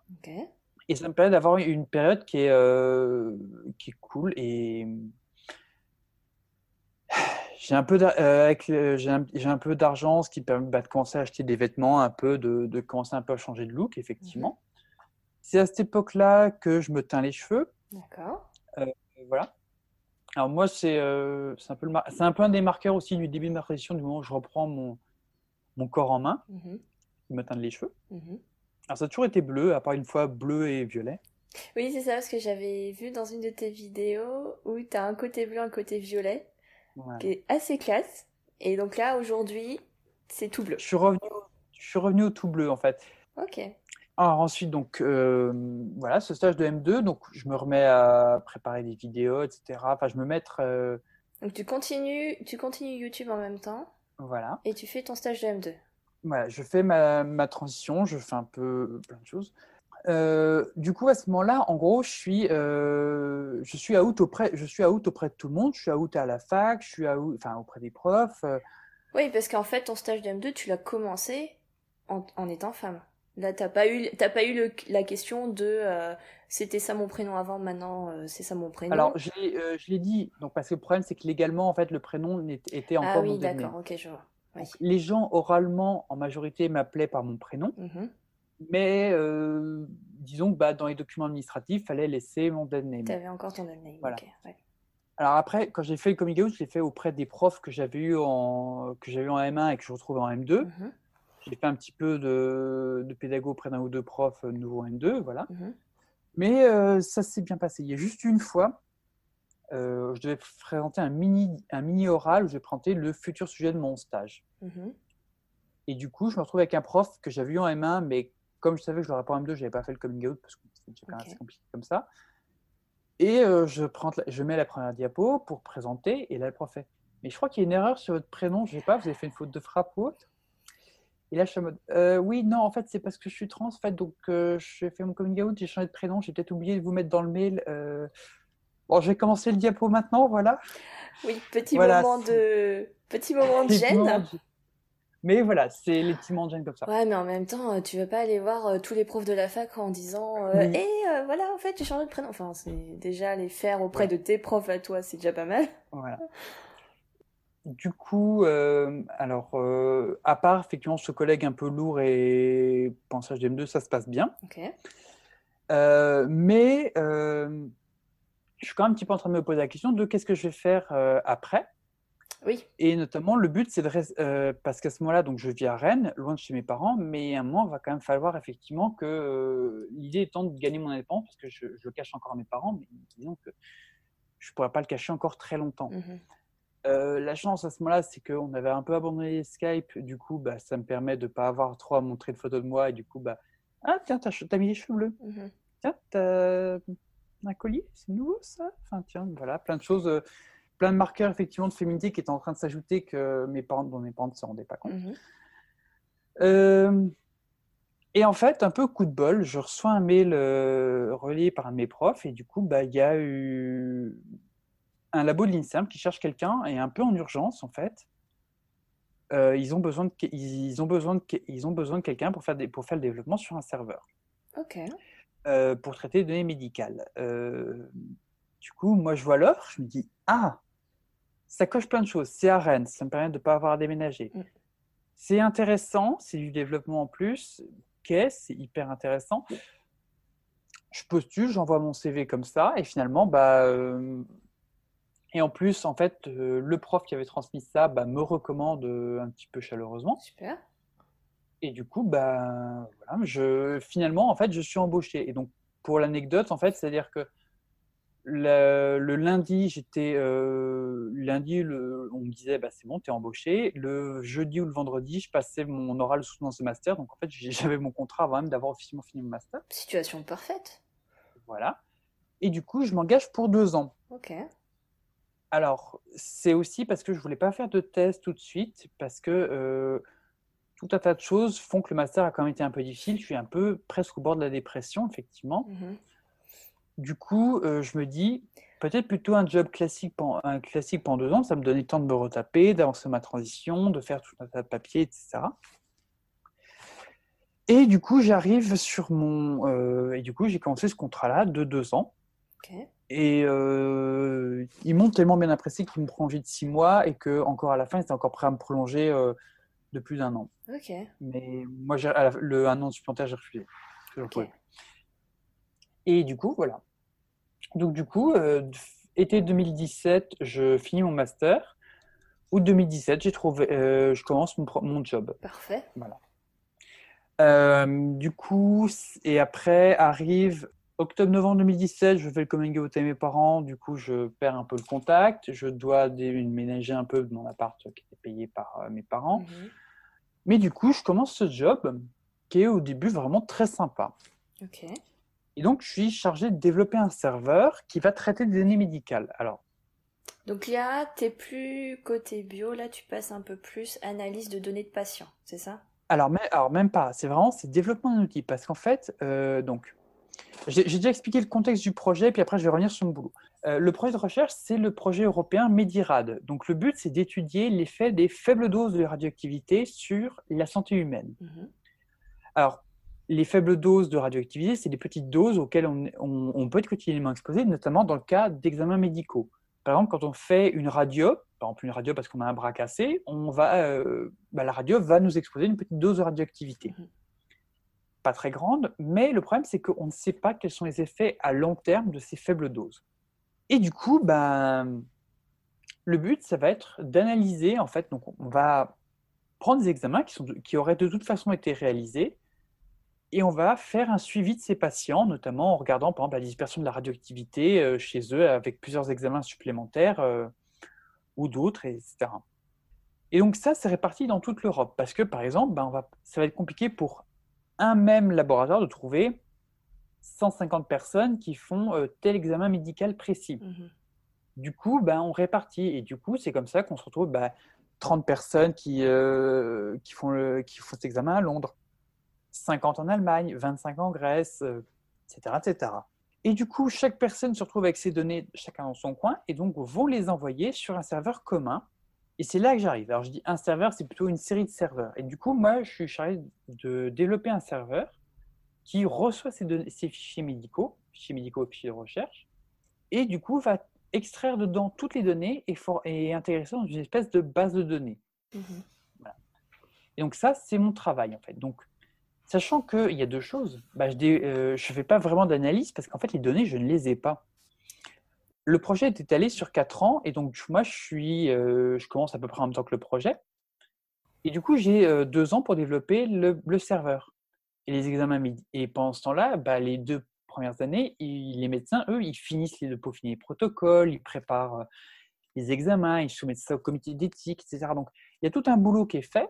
et ça me permet d'avoir une période qui est, euh, qui est cool et j'ai un peu euh, peu d'argent, ce qui permet bah, de commencer à acheter des vêtements, un peu de, de commencer un peu à changer de look, effectivement. C'est à cette époque-là que je me teins les cheveux. D'accord. Voilà. Alors moi, c'est euh, un peu le mar- c'est un peu un des marqueurs aussi du début de ma transition, du moment où je reprends mon, mon corps en main, Mhm. me teindre les cheveux. Mhm. Alors ça a toujours été bleu, à part une fois bleu et violet. Oui, c'est ça, parce que j'avais vu dans une de tes vidéos où tu as un côté bleu, un côté violet, qui est assez classe. Et donc là, aujourd'hui, c'est tout bleu. Je suis revenu, je suis revenu au tout bleu en fait. Ok. Alors ensuite, donc euh, voilà, ce stage de M2, donc je me remets à préparer des vidéos, etc. Enfin, je me mettre, euh, Donc tu continues, tu continues YouTube en même temps voilà, et tu fais ton stage de M2. voilà, je fais ma, ma transition, je fais un peu plein de choses. Euh, du coup, à ce moment-là, en gros, je suis, euh, je suis out auprès, je suis out auprès de tout le monde. Je suis out à la fac, je suis out, enfin auprès des profs. euh, Oui, parce qu'en fait, ton stage de M2, tu l'as commencé en, en étant femme. Là, t'as pas eu, t'as pas eu le- la question de euh, c'était ça mon prénom avant, maintenant euh, c'est ça mon prénom. Alors, je l'ai, euh, je l'ai dit, donc parce que le problème, c'est que légalement, en fait, le prénom était encore ah mon oui, dead d'accord, ok, je vois. Oui. Donc, les gens oralement, en majorité, m'appelaient par mon prénom. Mhm. Mais disons que bah, dans les documents administratifs, il fallait laisser mon dead name. T'avais encore ton name. Voilà. ok, ouais. Alors après, quand j'ai fait le coming out, je l'ai fait auprès des profs que j'avais eu en que j'avais eu en M1 et que je retrouvais en M2. Mhm, J'ai fait un petit peu de, de pédago auprès d'un ou deux profs euh, nouveau en M2, voilà. mhm. Mais euh, ça s'est bien passé. Il y a juste une fois, euh, je devais présenter un mini, un mini oral où je présenter le futur sujet de mon stage. Mhm. Et du coup, je me retrouve avec un prof que j'avais eu en M1, mais comme je savais que je l'aurais pas en M2, je n'avais pas fait le coming out parce que c'était déjà quand même Ok. assez compliqué comme ça. Et euh, je, prends, je mets la première diapo pour présenter, et là, le prof fait Mais je crois qu'il y a une erreur sur votre prénom, je sais pas, vous avez fait une faute de frappe ou autre? Et là, je suis en mode Euh, Oui, non, en fait, c'est parce que je suis trans, en fait, donc euh, j'ai fait mon coming out, j'ai changé de prénom, j'ai peut-être oublié de vous mettre dans le mail. euh. Bon, je vais commencer le diapo maintenant, voilà. Oui, petit Voilà, moment de petit moment de [LAUGHS] gêne. de- Mais voilà, c'est les petits moments de gêne comme ça. Ouais, mais en même temps, euh, tu vas pas aller voir euh, tous les profs de la fac en disant Oui. Eh, voilà, en fait, j'ai changé de prénom. Enfin, c'est déjà les faire auprès de tes profs à toi, c'est déjà pas mal. Voilà. [LAUGHS] Du coup, euh, alors, euh, à part effectivement ce collègue un peu lourd et pensage d'M2, ça se passe bien. Euh, mais je suis quand même un petit peu en train de me poser la question de qu'est-ce que je vais faire après. Oui. Et notamment, le but, c'est de rester, parce qu'à ce moment-là, donc je vis à Rennes, loin de chez mes parents, mais à un moment, il va quand même falloir effectivement que l'idée étant de gagner mon indépendance, parce que je, je le cache encore à mes parents, mais disons que je ne pourrais pas le cacher encore très longtemps. Mhm. Euh, la chance à ce moment-là, c'est qu'on avait un peu abandonné Skype. Du coup, bah, ça me permet de ne pas avoir trop à montrer de photos de moi. Et du coup, bah, ah tiens, t'as, t'as mis les cheveux bleus. Mhm. Tiens, t'as un collier, c'est nouveau ça? Enfin, tiens, voilà, plein de choses, euh, plein de marqueurs effectivement de féminité qui étaient en train de s'ajouter que mes parents, dont mes parents ne se rendaient pas compte. Mhm. Euh, et en fait, un peu coup de bol, je reçois un mail euh, relayé par un de mes profs et du coup, bah, il y a eu un labo de l'INSERM qui cherche quelqu'un et un peu en urgence en fait. Euh, ils ont besoin de, ils ont besoin de, ils ont besoin de quelqu'un pour faire, des, pour faire le développement sur un serveur, Ok. euh, pour traiter des données médicales. Euh, du coup, moi, je vois l'offre, je me dis, ah, ça coche plein de choses. C'est à Rennes, ça me permet de ne pas avoir à déménager. Mm. C'est intéressant, c'est du développement en plus. Qu'est-ce C'est hyper intéressant. Je postule, j'envoie mon CV comme ça, et finalement, bah, Et en plus, en fait, euh, le prof qui avait transmis ça bah, me recommande euh, un petit peu chaleureusement. Super. Et du coup, bah, voilà, je, finalement, en fait, je suis embauché. Et donc, pour l'anecdote, en fait, c'est-à-dire que le, le lundi, j'étais euh, lundi, le, on me disait bah, c'est bon, tu es embauché. Le jeudi ou le vendredi, je passais mon oral soutenance de master. Donc, en fait, [LAUGHS] j'avais mon contrat avant même d'avoir officiellement fini mon master. Situation parfaite. Voilà. Et du coup, je m'engage pour deux ans. Ok. Alors, c'est aussi parce que je voulais pas faire de thèse tout de suite, parce que euh, tout un tas de choses font que le master a quand même été un peu difficile. Je suis un peu presque au bord de la dépression, effectivement. Mhm. Du coup, euh, je me dis, peut-être plutôt un job classique pendant, un classique pendant deux ans, ça me donnait le temps de me retaper, d'avancer ma transition, de faire tout un tas de papiers, etc. Et du coup, j'arrive sur mon... euh, et du coup, j'ai commencé ce contrat-là de deux ans. Et euh, ils m'ont tellement bien apprécié qu'ils m'ont prolongé de six mois et que encore à la fin, ils étaient encore prêts à me prolonger euh, de plus d'un an. Mais moi, j'ai- à la- le un an supplémentaire, j'ai refusé. Et du coup, voilà. Donc du coup, euh, été 2017, je finis mon master. Août 2017, j'ai trouvé, euh, je commence mon, job. Parfait. Euh, du coup, et après arrive octobre-novembre 2017, je fais le coming out à mes parents, du coup je perds un peu le contact, je dois déménager un peu de mon appart qui était payé par euh, mes parents. Mhm. Mais du coup, je commence ce job qui est au début vraiment très sympa. Ok. Et donc, je suis chargé de développer un serveur qui va traiter des données médicales. Alors, Donc là, t'es plus côté bio, là tu passes un peu plus analyse de données de patients, c'est ça? alors, mais- alors même pas, c'est vraiment c'est développement d'un outil. Parce qu'en fait, euh, donc, j'ai déjà expliqué le contexte du projet, puis après je vais revenir sur mon boulot. Euh, le projet de recherche, c'est le projet européen Medirad. Donc, le but, c'est d'étudier l'effet des faibles doses de radioactivité sur la santé humaine. Mhm. Alors, les faibles doses de radioactivité, c'est des petites doses auxquelles on, on- on peut être quotidiennement exposé, notamment dans le cas d'examens médicaux. Par exemple, quand on fait une radio, par exemple une radio parce qu'on a un bras cassé, on va, euh, bah, la radio va nous exposer une petite dose de radioactivité. Mhm. Très grande, mais le problème, c'est qu'on ne sait pas quels sont les effets à long terme de ces faibles doses. Et du coup, ben, le but, ça va être d'analyser, en fait, donc on va prendre des examens qui, sont, qui auraient de toute façon été réalisés, et on va faire un suivi de ces patients, notamment en regardant par exemple la dispersion de la radioactivité euh, chez eux avec plusieurs examens supplémentaires euh, ou d'autres, etc. Et donc ça, c'est réparti dans toute l'Europe parce que par exemple, ben, on va, ça va être compliqué pour un même laboratoire de trouver 150 personnes qui font euh, tel examen médical précis. Mhm. Du coup, ben, on répartit et du coup, c'est comme ça qu'on se retrouve ben, 30 personnes qui, euh, qui, font le, qui font cet examen à Londres. 50 en Allemagne, 25 en Grèce, euh, etc., etc. Et du coup, chaque personne se retrouve avec ses données, chacun dans son coin, et donc vont les envoyer sur un serveur commun. Et c'est là que j'arrive. Alors je dis un serveur, c'est plutôt une série de serveurs. Et du coup, moi, je suis chargé de développer un serveur qui reçoit ces, données, ces fichiers médicaux, fichiers médicaux et fichiers de recherche, et du coup va extraire dedans toutes les données et, for- et intégrer ça dans une espèce de base de données. Mhm. Et donc ça, c'est mon travail en fait. Donc, sachant qu'il y a deux choses, bah, je ne fais pas vraiment d'analyse parce qu'en fait, les données, je ne les ai pas. Le projet est étalé sur quatre ans et donc moi, je, suis, euh, je commence à peu près en même temps que le projet. Et du coup, j'ai euh, deux ans pour développer le, le serveur et les examens midi. Et pendant ce temps-là, bah, les deux premières années, ils- les médecins, eux, ils finissent les, de peaufiner les protocoles, ils préparent euh, les examens, ils soumettent ça au comité d'éthique, etc. Donc, il y a tout un boulot qui est fait.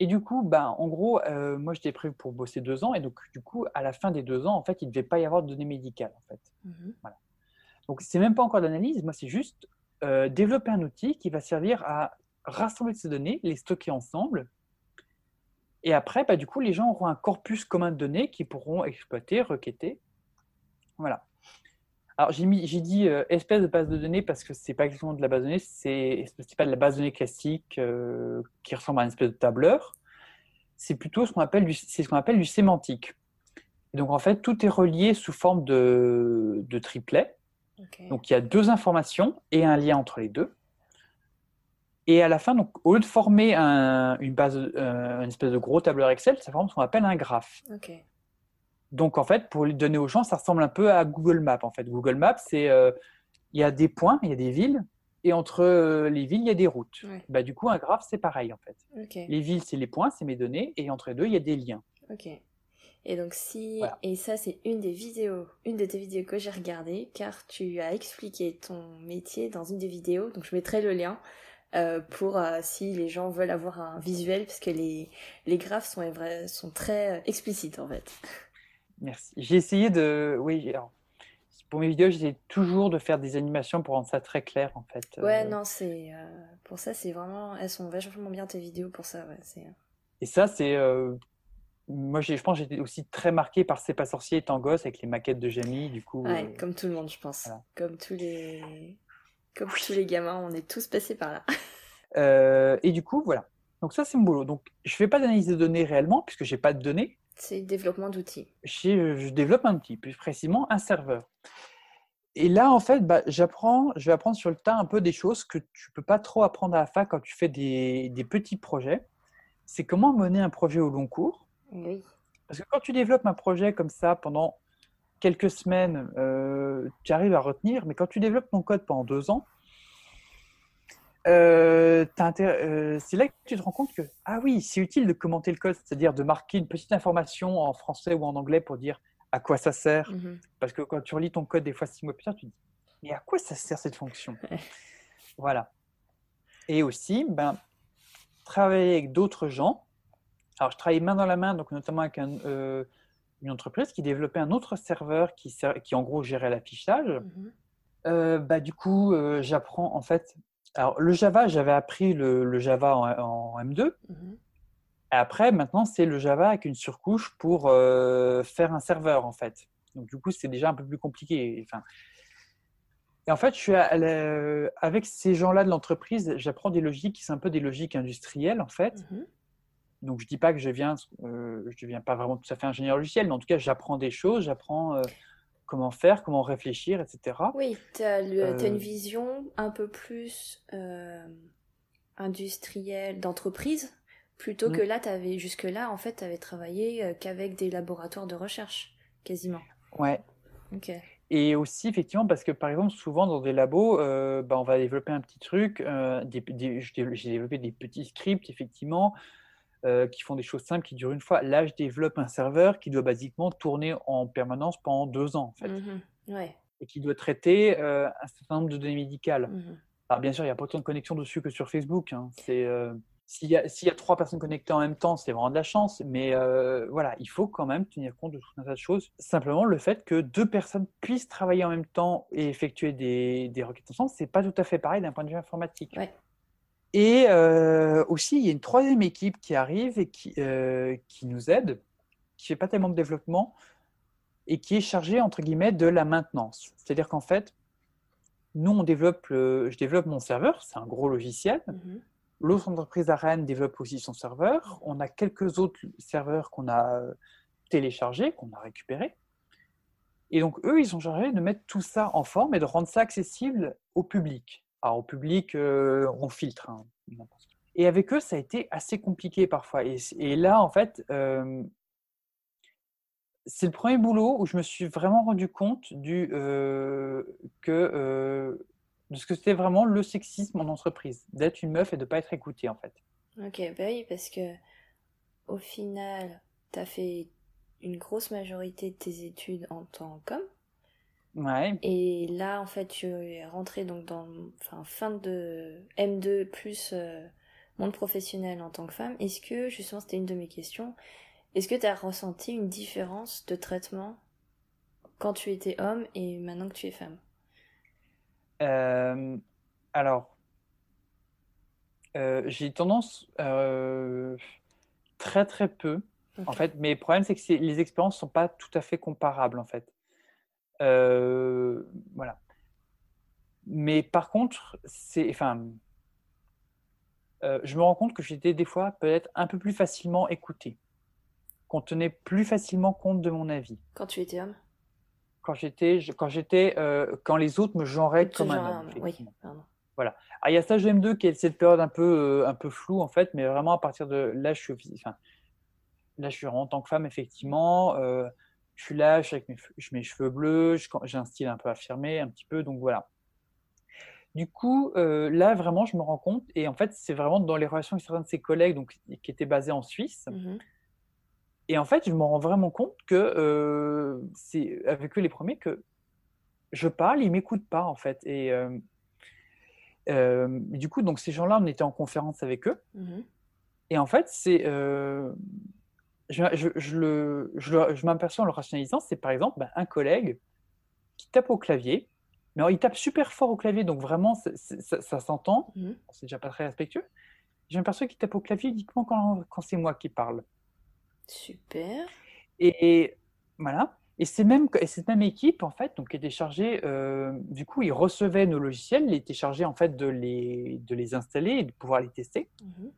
Et du coup, ben, en gros, euh, moi, j'étais prévu pour bosser deux ans. Et donc, du coup, à la fin des deux ans, en fait, il ne devait pas y avoir de données médicales. En fait. Mhm. Donc, c'est même pas encore d'analyse. Moi, c'est juste euh, développer un outil qui va servir à rassembler ces données, les stocker ensemble. Et après, bah, du coup, les gens auront un corpus commun de données qu'ils pourront exploiter, requêter. Voilà. Alors, j'ai dit euh, espèce de base de données parce que c'est pas exactement de la base de données, c'est c'est pas de la base de données classique euh, qui ressemble à une espèce de tableur. C'est plutôt ce qu'on appelle du, ce appelle du sémantique. Donc, en fait, tout est relié sous forme de, de triplet. Donc, il y a deux informations et un lien entre les deux. Et à la fin, donc, au lieu de former un, une base, euh, une espèce de gros tableur Excel, ça forme ce qu'on appelle un graphe. Donc, en fait, pour le donner aux gens, ça ressemble un peu à Google Maps. En fait, Google Maps, c'est euh, il y a des points, il y a des villes, et entre euh, les villes, il y a des routes. Ouais. Bah, du coup, un graphe, c'est pareil en fait. Les villes, c'est les points, c'est mes données, et entre les deux, il y a des liens. Et donc si Voilà. et ça c'est une des vidéos, une de tes vidéos que j'ai regardées car tu as expliqué ton métier dans une des vidéos. Donc je mettrai le lien euh, pour euh, si les gens veulent avoir un visuel parce que les les graphes sont sont très euh, explicites en fait. Merci. J'ai essayé de. Oui, alors, pour mes vidéos, j'essaie toujours de faire des animations pour rendre ça très clair en fait. Ouais Euh, non c'est pour ça c'est vraiment elles sont vachement bien tes vidéos pour ça ouais c'est Et ça, c'est. euh, Moi, je pense que j'étais aussi très marqué par C'est pas sorcier étant gosse avec les maquettes de Jamie. Du coup, ouais euh, comme tout le monde je pense voilà. comme tous les comme tous les gamins on est tous passés par là. [LAUGHS] euh, et du coup, voilà. Donc, ça, c'est mon boulot. Donc, je fais pas d'analyse de données réellement, puisque j'ai pas de données. C'est développement d'outils. J'ai- Je développe un outil, plus précisément un serveur. Et là, en fait, bah, j'apprends, je vais apprendre sur le tas un peu des choses que tu peux pas trop apprendre à la fac quand tu fais des, des petits projets. C'est comment mener un projet au long cours. Oui. Parce que quand tu développes un projet comme ça pendant quelques semaines, euh, tu arrives à retenir, mais quand tu développes ton code pendant deux ans, euh, euh, c'est là que tu te rends compte que, ah oui, c'est utile de commenter le code, c'est-à-dire de marquer une petite information en français ou en anglais pour dire à quoi ça sert. Mhm. Parce que quand tu relis ton code des fois six mois plus tard, tu te dis, mais à quoi ça sert cette fonction? Voilà. Et aussi, ben, travailler avec d'autres gens. Alors, je travaille main dans la main, donc notamment avec un, euh, une entreprise qui développait un autre serveur qui, qui en gros gérait l'affichage. Mhm. Euh, bah, du coup, euh, j'apprends en fait. Alors, le Java, j'avais appris le, le Java en, en M2. Mhm. Et après, maintenant, c'est le Java avec une surcouche pour faire un serveur, en fait. Donc, du coup, c'est déjà un peu plus compliqué. Enfin, et en fait, je suis à la- avec ces gens-là de l'entreprise, j'apprends des logiques qui sont un peu des logiques industrielles, en fait. Mhm. Donc, je dis pas que je viens, euh, je deviens pas vraiment tout à fait ingénieur logiciel, mais en tout cas, j'apprends des choses, j'apprends euh, comment faire, comment réfléchir, etc. Oui, tu as, Euh, une vision un peu plus euh, industrielle d'entreprise, plutôt que là, avais, jusque-là, en fait, tu avais travaillé euh, qu'avec des laboratoires de recherche, quasiment. Ouais. Ok. Et aussi, effectivement, parce que par exemple, souvent dans des labos, euh, bah, on va développer un petit truc. euh, des- des- J'ai développé des petits scripts, effectivement, euh, qui font des choses simples, qui durent une fois. Là, je développe un serveur qui doit basiquement tourner en permanence pendant deux ans, en fait, Mhm. Ouais. et qui doit traiter euh, un certain nombre de données médicales. Mhm. Alors, bien sûr, il n'y a pas autant de connexions dessus que sur Facebook. hein. C'est, euh, s'il y a, s'il y a trois personnes connectées en même temps, c'est vraiment de la chance. Mais euh, voilà, il faut quand même tenir compte de tout un tas de choses. Simplement, le fait que deux personnes puissent travailler en même temps et effectuer des, des requêtes ensemble, c'est pas tout à fait pareil d'un point de vue informatique. Ouais. Et euh, aussi, il y a une troisième équipe qui arrive et qui, euh, qui nous aide, qui fait pas tellement de développement et qui est chargée, entre guillemets, de la maintenance. C'est-à-dire qu'en fait, nous, on développe le- je développe mon serveur, c'est un gros logiciel. Mhm. L'autre entreprise à Rennes développe aussi son serveur. On a quelques autres serveurs qu'on a euh, téléchargés, qu'on a récupérés. Et donc, eux, ils sont chargés de mettre tout ça en forme et de rendre ça accessible au public. Alors, au public, euh, on filtre. hein, et avec eux, ça a été assez compliqué parfois. Et, là, en fait, euh, c'est le premier boulot où je me suis vraiment rendu compte du, euh, que, de ce que c'était vraiment le sexisme en entreprise, d'être une meuf et de ne pas être écoutée, en fait. Ok, bah oui, parce que au final, tu as fait une grosse majorité de tes études en tant qu'homme. Ouais. Et là, en fait, tu es rentré donc dans enfin, fin de M2 plus euh, monde professionnel en tant que femme. Est-ce que, justement, c'était une de mes questions, est-ce que tu as ressenti une différence de traitement quand tu étais homme et maintenant que tu es femme? Euh, alors, euh, j'ai tendance très très peu, en fait, mais le problème c'est que les expériences sont pas tout à fait comparables, en fait. Euh, voilà. Mais par contre, c'est, enfin, euh, je me rends compte que j'étais des fois peut-être un peu plus facilement écouté, qu'on tenait plus facilement compte de mon avis. Quand tu étais homme? Quand j'étais, je- quand j'étais, euh, quand les autres me genraient comme un genre homme, homme, Oui, pardon. Ah, il y a stage M2 qui est cette période un peu, un peu floue en fait, mais vraiment à partir de là, je suis, enfin, là, je suis en tant que femme effectivement. euh, je suis là, je suis avec mes, cheveux bleus, j'ai un style un peu affirmé, un petit peu, donc voilà. Du coup, euh, là, vraiment, je me rends compte, et en fait, c'est vraiment dans les relations avec certains de ses collègues donc, qui étaient basés en Suisse. Mhm. Et en fait, je me rends vraiment compte que euh, c'est avec eux les premiers que je parle, ils m'écoutent pas, en fait. Et euh, du coup, donc ces gens-là, on était en conférence avec eux. Mhm. Et en fait, c'est, je, je, je le, je, le- je m'aperçois en le rationalisant, c'est par exemple ben, un collègue qui tape au clavier, mais alors, il tape super fort au clavier, donc vraiment, ça, ça s'entend. Mhm. C'est déjà pas très respectueux. Je m'aperçois qu'il tape au clavier uniquement quand, quand c'est moi qui parle. Super. Et, et voilà. Et c'est même et cette même équipe en fait, donc qui était chargée, euh, du coup, ils recevaient nos logiciels, ils étaient chargés en fait de les de les installer et de pouvoir les tester. Mhm.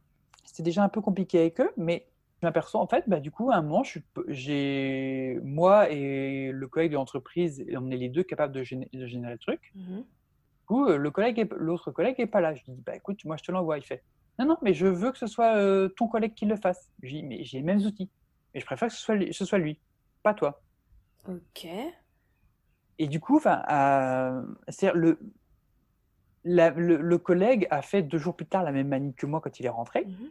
C'était déjà un peu compliqué avec eux, mais je m'aperçois en fait, bah, du coup, à un moment, j'ai moi et le collègue de l'entreprise, on est les deux capables de, géné- de générer le truc. Mhm. Du coup, le collègue, est- l'autre collègue est pas là. Je lui dis, bah écoute, moi je te l'envoie. Il fait, non, non, mais je veux que ce soit euh, ton collègue qui le fasse. Je lui dis, mais j'ai les mêmes outils. Et je préfère que ce soit lui, ce soit lui pas toi. Ok. Et du coup, euh, le, la- le, le collègue a fait deux jours plus tard la même manip que moi quand il est rentré. Mhm.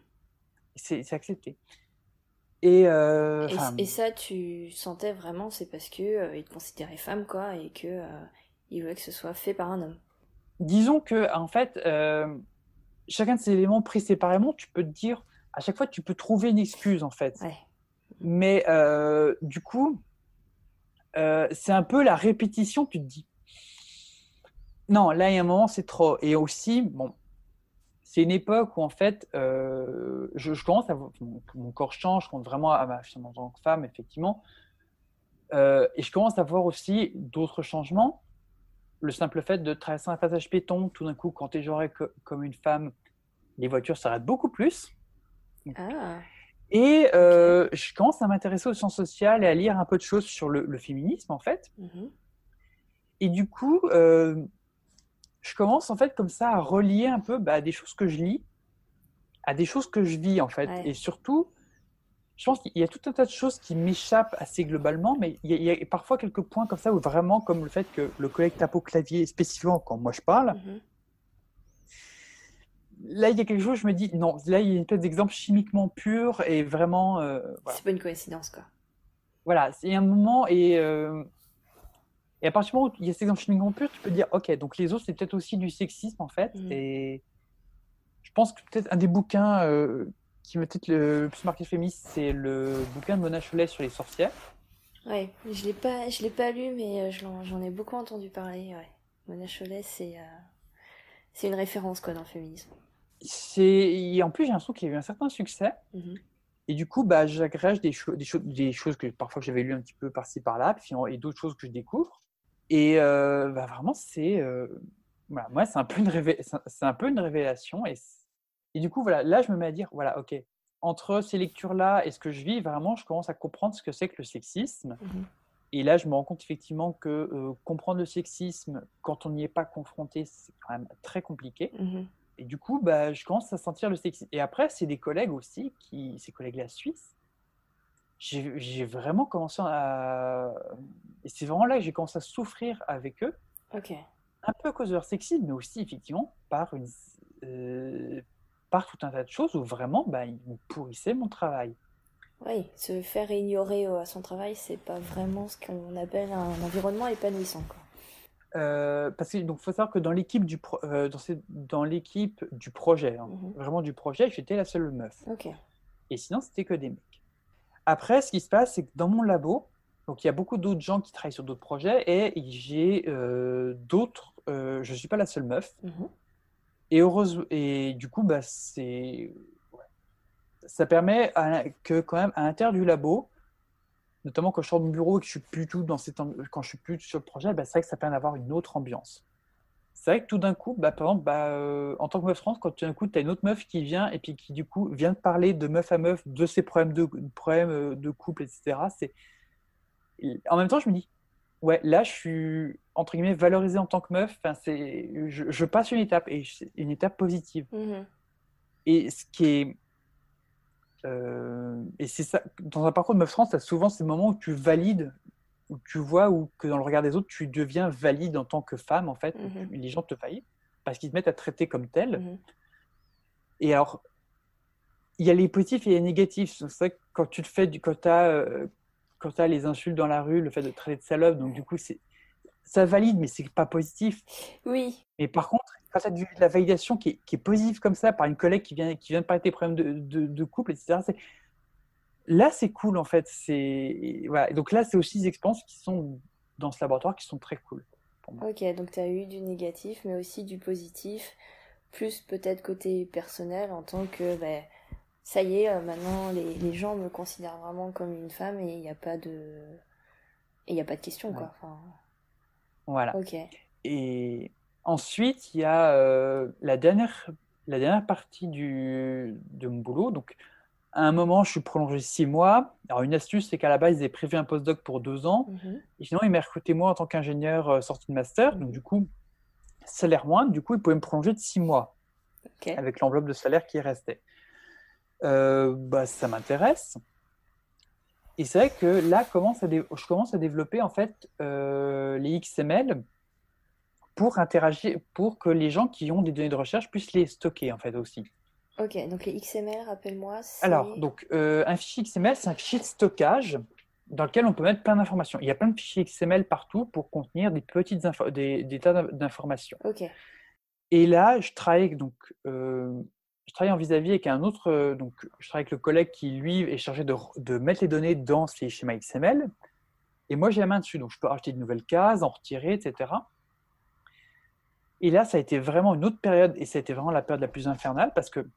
C'est c'est accepté. Et, euh, Et, ça, tu sentais vraiment, c'est parce que euh, il te considérait femme, quoi, et que euh, il voulait que ce soit fait par un homme. disons que en fait, chacun de ces éléments pris séparément, tu peux te dire, à chaque fois, tu peux trouver une excuse en fait. Ouais. Mais du coup, c'est un peu la répétition. Tu te dis, non, là, il y a un moment, c'est trop. Et aussi, bon, c'est une époque où en fait, euh, je, je commence à mon, mon corps change, je compte vraiment à ma en tant que femme, effectivement. Euh, et je commence à voir aussi d'autres changements. Le simple fait de traverser un passage piéton, tout d'un coup, quand tu es genré co- comme une femme, les voitures s'arrêtent beaucoup plus. Ah. Et euh, je commence à m'intéresser aux sciences sociales et à lire un peu de choses sur le, le féminisme, en fait. Mhm. Et du coup, je commence, en fait, comme ça, à relier un peu bah, à des choses que je lis, à des choses que je vis, en fait. Ouais. Et surtout, je pense qu'il y a tout un tas de choses qui m'échappent assez globalement, mais il y, a, il y a parfois quelques points comme ça où vraiment, comme le fait que le collègue tape au clavier spécifiquement quand moi je parle, Mhm. là, il y a quelque chose, je me dis, non, là, il y a une espèce d'exemple chimiquement pur et vraiment... euh, voilà. C'est pas une coïncidence, quoi. Voilà, c'est un moment et, euh, et à partir du moment où il y a cet exemple chimiquement pur, tu peux dire, ok, donc les autres, c'est peut-être aussi du sexisme en fait. Mhm. Et je pense que peut-être un des bouquins euh, qui m'a peut-être le plus marqué féministe, c'est le bouquin de Mona Cholet sur les sorcières. Ouais, je l'ai pas, je l'ai pas lu, mais euh, j'en ai beaucoup entendu parler. Ouais. Mona Cholet, c'est, euh, c'est une référence, quoi, dans le féminisme. C'est et en plus, j'ai l'impression qu'il y a eu un certain succès. Mhm. Et du coup, bah, j'agrège des, cho- des, cho- des choses que parfois que j'avais lues un petit peu par-ci par-là, puis et d'autres choses que je découvre. Et euh, bah, vraiment, c'est euh, voilà, moi, c'est un peu une révé- c'est un- c'est un peu une révélation. Et, du coup, voilà, là, je me mets à dire, voilà, ok, entre ces lectures-là et ce que je vis, vraiment, je commence à comprendre ce que c'est que le sexisme. Mhm. Et là, je me rends compte effectivement que euh, comprendre le sexisme quand on n'y est pas confronté, c'est quand même très compliqué. Mhm. Et du coup, bah, je commence à sentir le sexisme. Et après, c'est des collègues aussi, qui, ces collègues-là suisses. J'ai vraiment commencé à. Et c'est vraiment là que j'ai commencé à souffrir avec eux, Ok. un peu à cause de leur sexisme, mais aussi effectivement par, une, euh, par tout un tas de choses où vraiment, bah, ils pourrissaient mon travail. Oui, se faire ignorer euh, à son travail, c'est pas vraiment ce qu'on appelle un environnement épanouissant, quoi. Euh, parce donc faut savoir que dans l'équipe du pro- euh, dans, ces- dans l'équipe du projet, hein, Mhm. vraiment du projet, j'étais la seule meuf. Et sinon, c'était que des mecs. Après, ce qui se passe, c'est que dans mon labo, donc il y a beaucoup d'autres gens qui travaillent sur d'autres projets et j'ai euh, d'autres. euh, je ne suis pas la seule meuf. Mhm. Et heureuse, et du coup, bah, c'est, ouais. ça permet à- que quand même à l'intérieur du labo, notamment quand je sors de mon bureau et que je suis plus tout dans cette, quand je suis plus sur le projet, bah, c'est vrai que ça permet d'avoir une autre ambiance. C'est vrai que tout d'un coup, bah, par exemple, bah, euh, en tant que meuf trans, quand tout d'un coup, tu as une autre meuf qui vient et puis qui, du coup, vient te parler de meuf à meuf, de ses problèmes de, problèmes euh, de couple, etc. C'est... En même temps, je me dis, ouais, là, je suis, entre guillemets, valorisée en tant que meuf. Enfin, c'est... Je, je passe une étape, et une étape positive. Mhm. Et ce qui est... euh, et c'est ça, dans un parcours de meuf trans, tu as souvent ces moments où tu valides, où tu vois ou que dans le regard des autres, tu deviens valide en tant que femme, en fait, tu- les gens te valident. parce qu'ils te mettent à traiter comme tel. Mhm. Et alors, il y a les positifs et les négatifs. C'est vrai que quand tu te fais du quota, euh, quand tu as les insultes dans la rue, le fait de traiter de salope, donc du coup, c'est ça valide, mais c'est pas positif. Oui. Et par contre, quand tu as de la validation qui est, qui est, positive comme ça par une collègue qui vient, qui vient de parler de tes problèmes de, de, de couple, etc., là, c'est cool en fait. C'est voilà. Donc là, c'est aussi des expériences qui sont dans ce laboratoire qui sont très cool. Ok, donc tu as eu du négatif, mais aussi du positif, plus peut-être côté personnel en tant que ben, ça y est, euh, maintenant les, les, gens me considèrent vraiment comme une femme et il n'y a pas de il n'y a pas de question quoi. Enfin... Voilà. Ok. Et ensuite, il y a euh, la dernière la dernière partie du de mon boulot. Donc à un moment, je suis prolongé six mois. Alors, une astuce, c'est qu'à la base, ils avaient prévu un postdoc pour deux ans. Mm -hmm. Et sinon, ils m'ont recruté moi en tant qu'ingénieur euh, sorti de master. Mhm. Donc, du coup, salaire moindre. Du coup, ils pouvaient me prolonger de six mois Okay. avec l'enveloppe de salaire qui restait. Euh, bah, ça m'intéresse. Et c'est vrai que là, commence à je commence à développer en fait euh, les XML pour interagir, pour que les gens qui ont des données de recherche puissent les stocker en fait aussi. Ok, donc les XML, rappelle-moi. Alors, donc, euh, un fichier XML, c'est un fichier de stockage dans lequel on peut mettre plein d'informations. Il y a plein de fichiers XML partout pour contenir des petites des, des, tas d'informations. Ok. Et là, je travaille donc, euh, je travaille en vis-à-vis -vis avec un autre, euh, donc, je travaille avec le collègue qui lui est chargé de, de mettre les données dans ces schémas XML. Et moi, j'ai la main dessus, donc je peux rajouter de nouvelles cases, en retirer, etc. Et là, ça a été vraiment une autre période, et ça a été vraiment la période la plus infernale parce que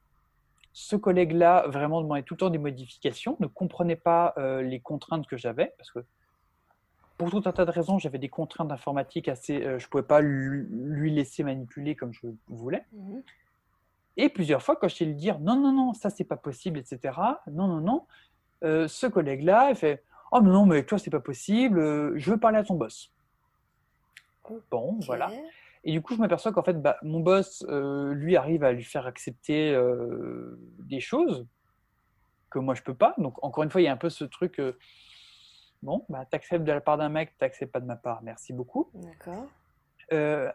ce collègue-là vraiment demandait tout le temps des modifications, ne comprenait pas euh, les contraintes que j'avais, parce que pour tout un tas de raisons, j'avais des contraintes informatiques assez, euh, je ne pouvais pas lui, laisser manipuler comme je voulais. -hmm. Et plusieurs fois, quand je lui dire non, non, non, ça c'est pas possible, etc. Non, non, non, euh, ce collègue-là, il fait oh mais non, mais toi c'est pas possible, je veux parler à ton boss. Okay. Bon, voilà. Et du coup, je m'aperçois qu'en fait, bah, mon boss, euh, lui, arrive à lui faire accepter euh, des choses que moi, je peux pas. Donc, encore une fois, il y a un peu ce truc, euh, bon, bah, t'acceptes de la part d'un mec, t'acceptes pas de ma part, merci beaucoup. D'accord.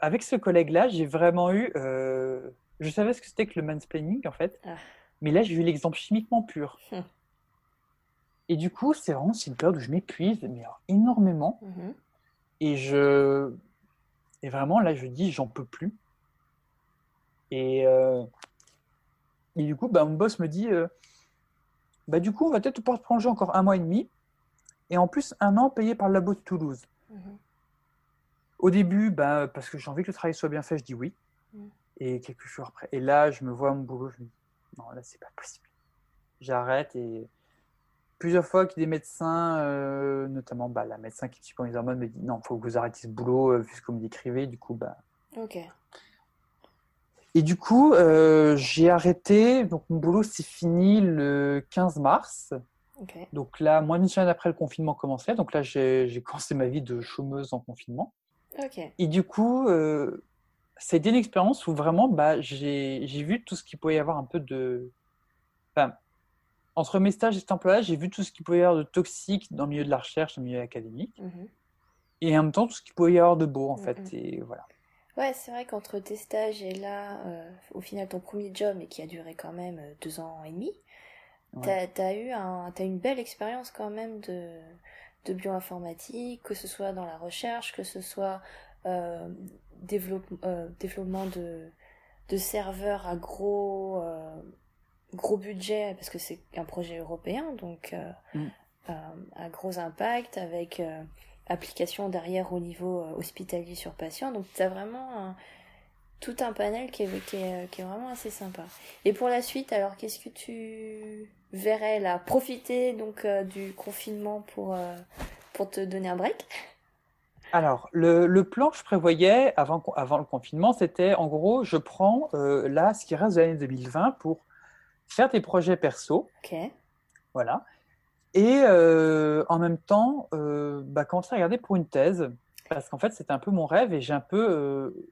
Avec ce collègue-là, j'ai vraiment eu... je savais ce que c'était que le mansplaining, en fait. Ah. Mais là, j'ai eu l'exemple chimiquement pur. Hum. Et du coup, c'est vraiment une période où je m'épuise, mais alors, énormément. Mm -hmm. Et je... Et vraiment, là, je dis, j'en peux plus. Et, euh, et du coup, bah, mon boss me dit, euh, bah, du coup, on va peut-être pouvoir te prolonger encore un mois et demi. Et en plus, un an payé par le labo de Toulouse. -hmm. Au début, bah, parce que j'ai envie que le travail soit bien fait, je dis oui. Mm. Et quelques jours après. Et là, je me vois à mon boulot, je me dis, non, là, c'est pas possible. J'arrête et plusieurs fois que des médecins, euh, notamment bah, la médecin qui suit les hormones, me dit non, il faut que vous arrêtiez ce boulot, euh, vu ce que vous me décrivez. Du coup, bah. Ok. Et du coup, euh, j'ai arrêté. Donc, mon boulot s'est fini le 15 mars. Okay. Donc là, moins d'une semaine après, le confinement commençait. Donc là, j'ai [LAUGHS] commencé ma vie de chômeuse en confinement. Ok. Et du coup, euh, c'était une expérience où vraiment, bah, j'ai vu tout ce qu'il pouvait y avoir un peu de. Enfin, entre mes stages et cet emploi-là, j'ai vu tout ce qu'il pouvait y avoir de toxique dans le milieu de la recherche, dans le milieu académique. Mm -hmm. Et en même temps, tout ce qu'il pouvait y avoir de beau, en mm -hmm. fait. Et voilà. Ouais, c'est vrai qu'entre tes stages et là, euh, au final, ton premier job, et qui a duré quand même deux ans et demi, ouais. tu as, as, eu un, as une belle expérience quand même de, de bioinformatique, que ce soit dans la recherche, que ce soit euh, développe, euh, développement de, de serveurs à gros, euh, gros budget, parce que c'est un projet européen, donc mm. à gros impact, avec application derrière au niveau hospitalier sur patient. Donc tu as vraiment un, tout un panel qui est, qui, est, qui est, vraiment assez sympa. Et pour la suite, alors qu'est-ce que tu verrais là? Profiter donc euh, du confinement pour, euh, pour te donner un break? Alors, le, le, plan que je prévoyais avant, avant le confinement, c'était en gros, je prends euh, là ce qui reste de l'année 2020 pour faire des projets perso. Ok. Voilà. Et euh, en même temps, euh, bah, commencer à regarder pour une thèse. Parce qu'en fait, c'était un peu mon rêve et j'ai un peu. Euh,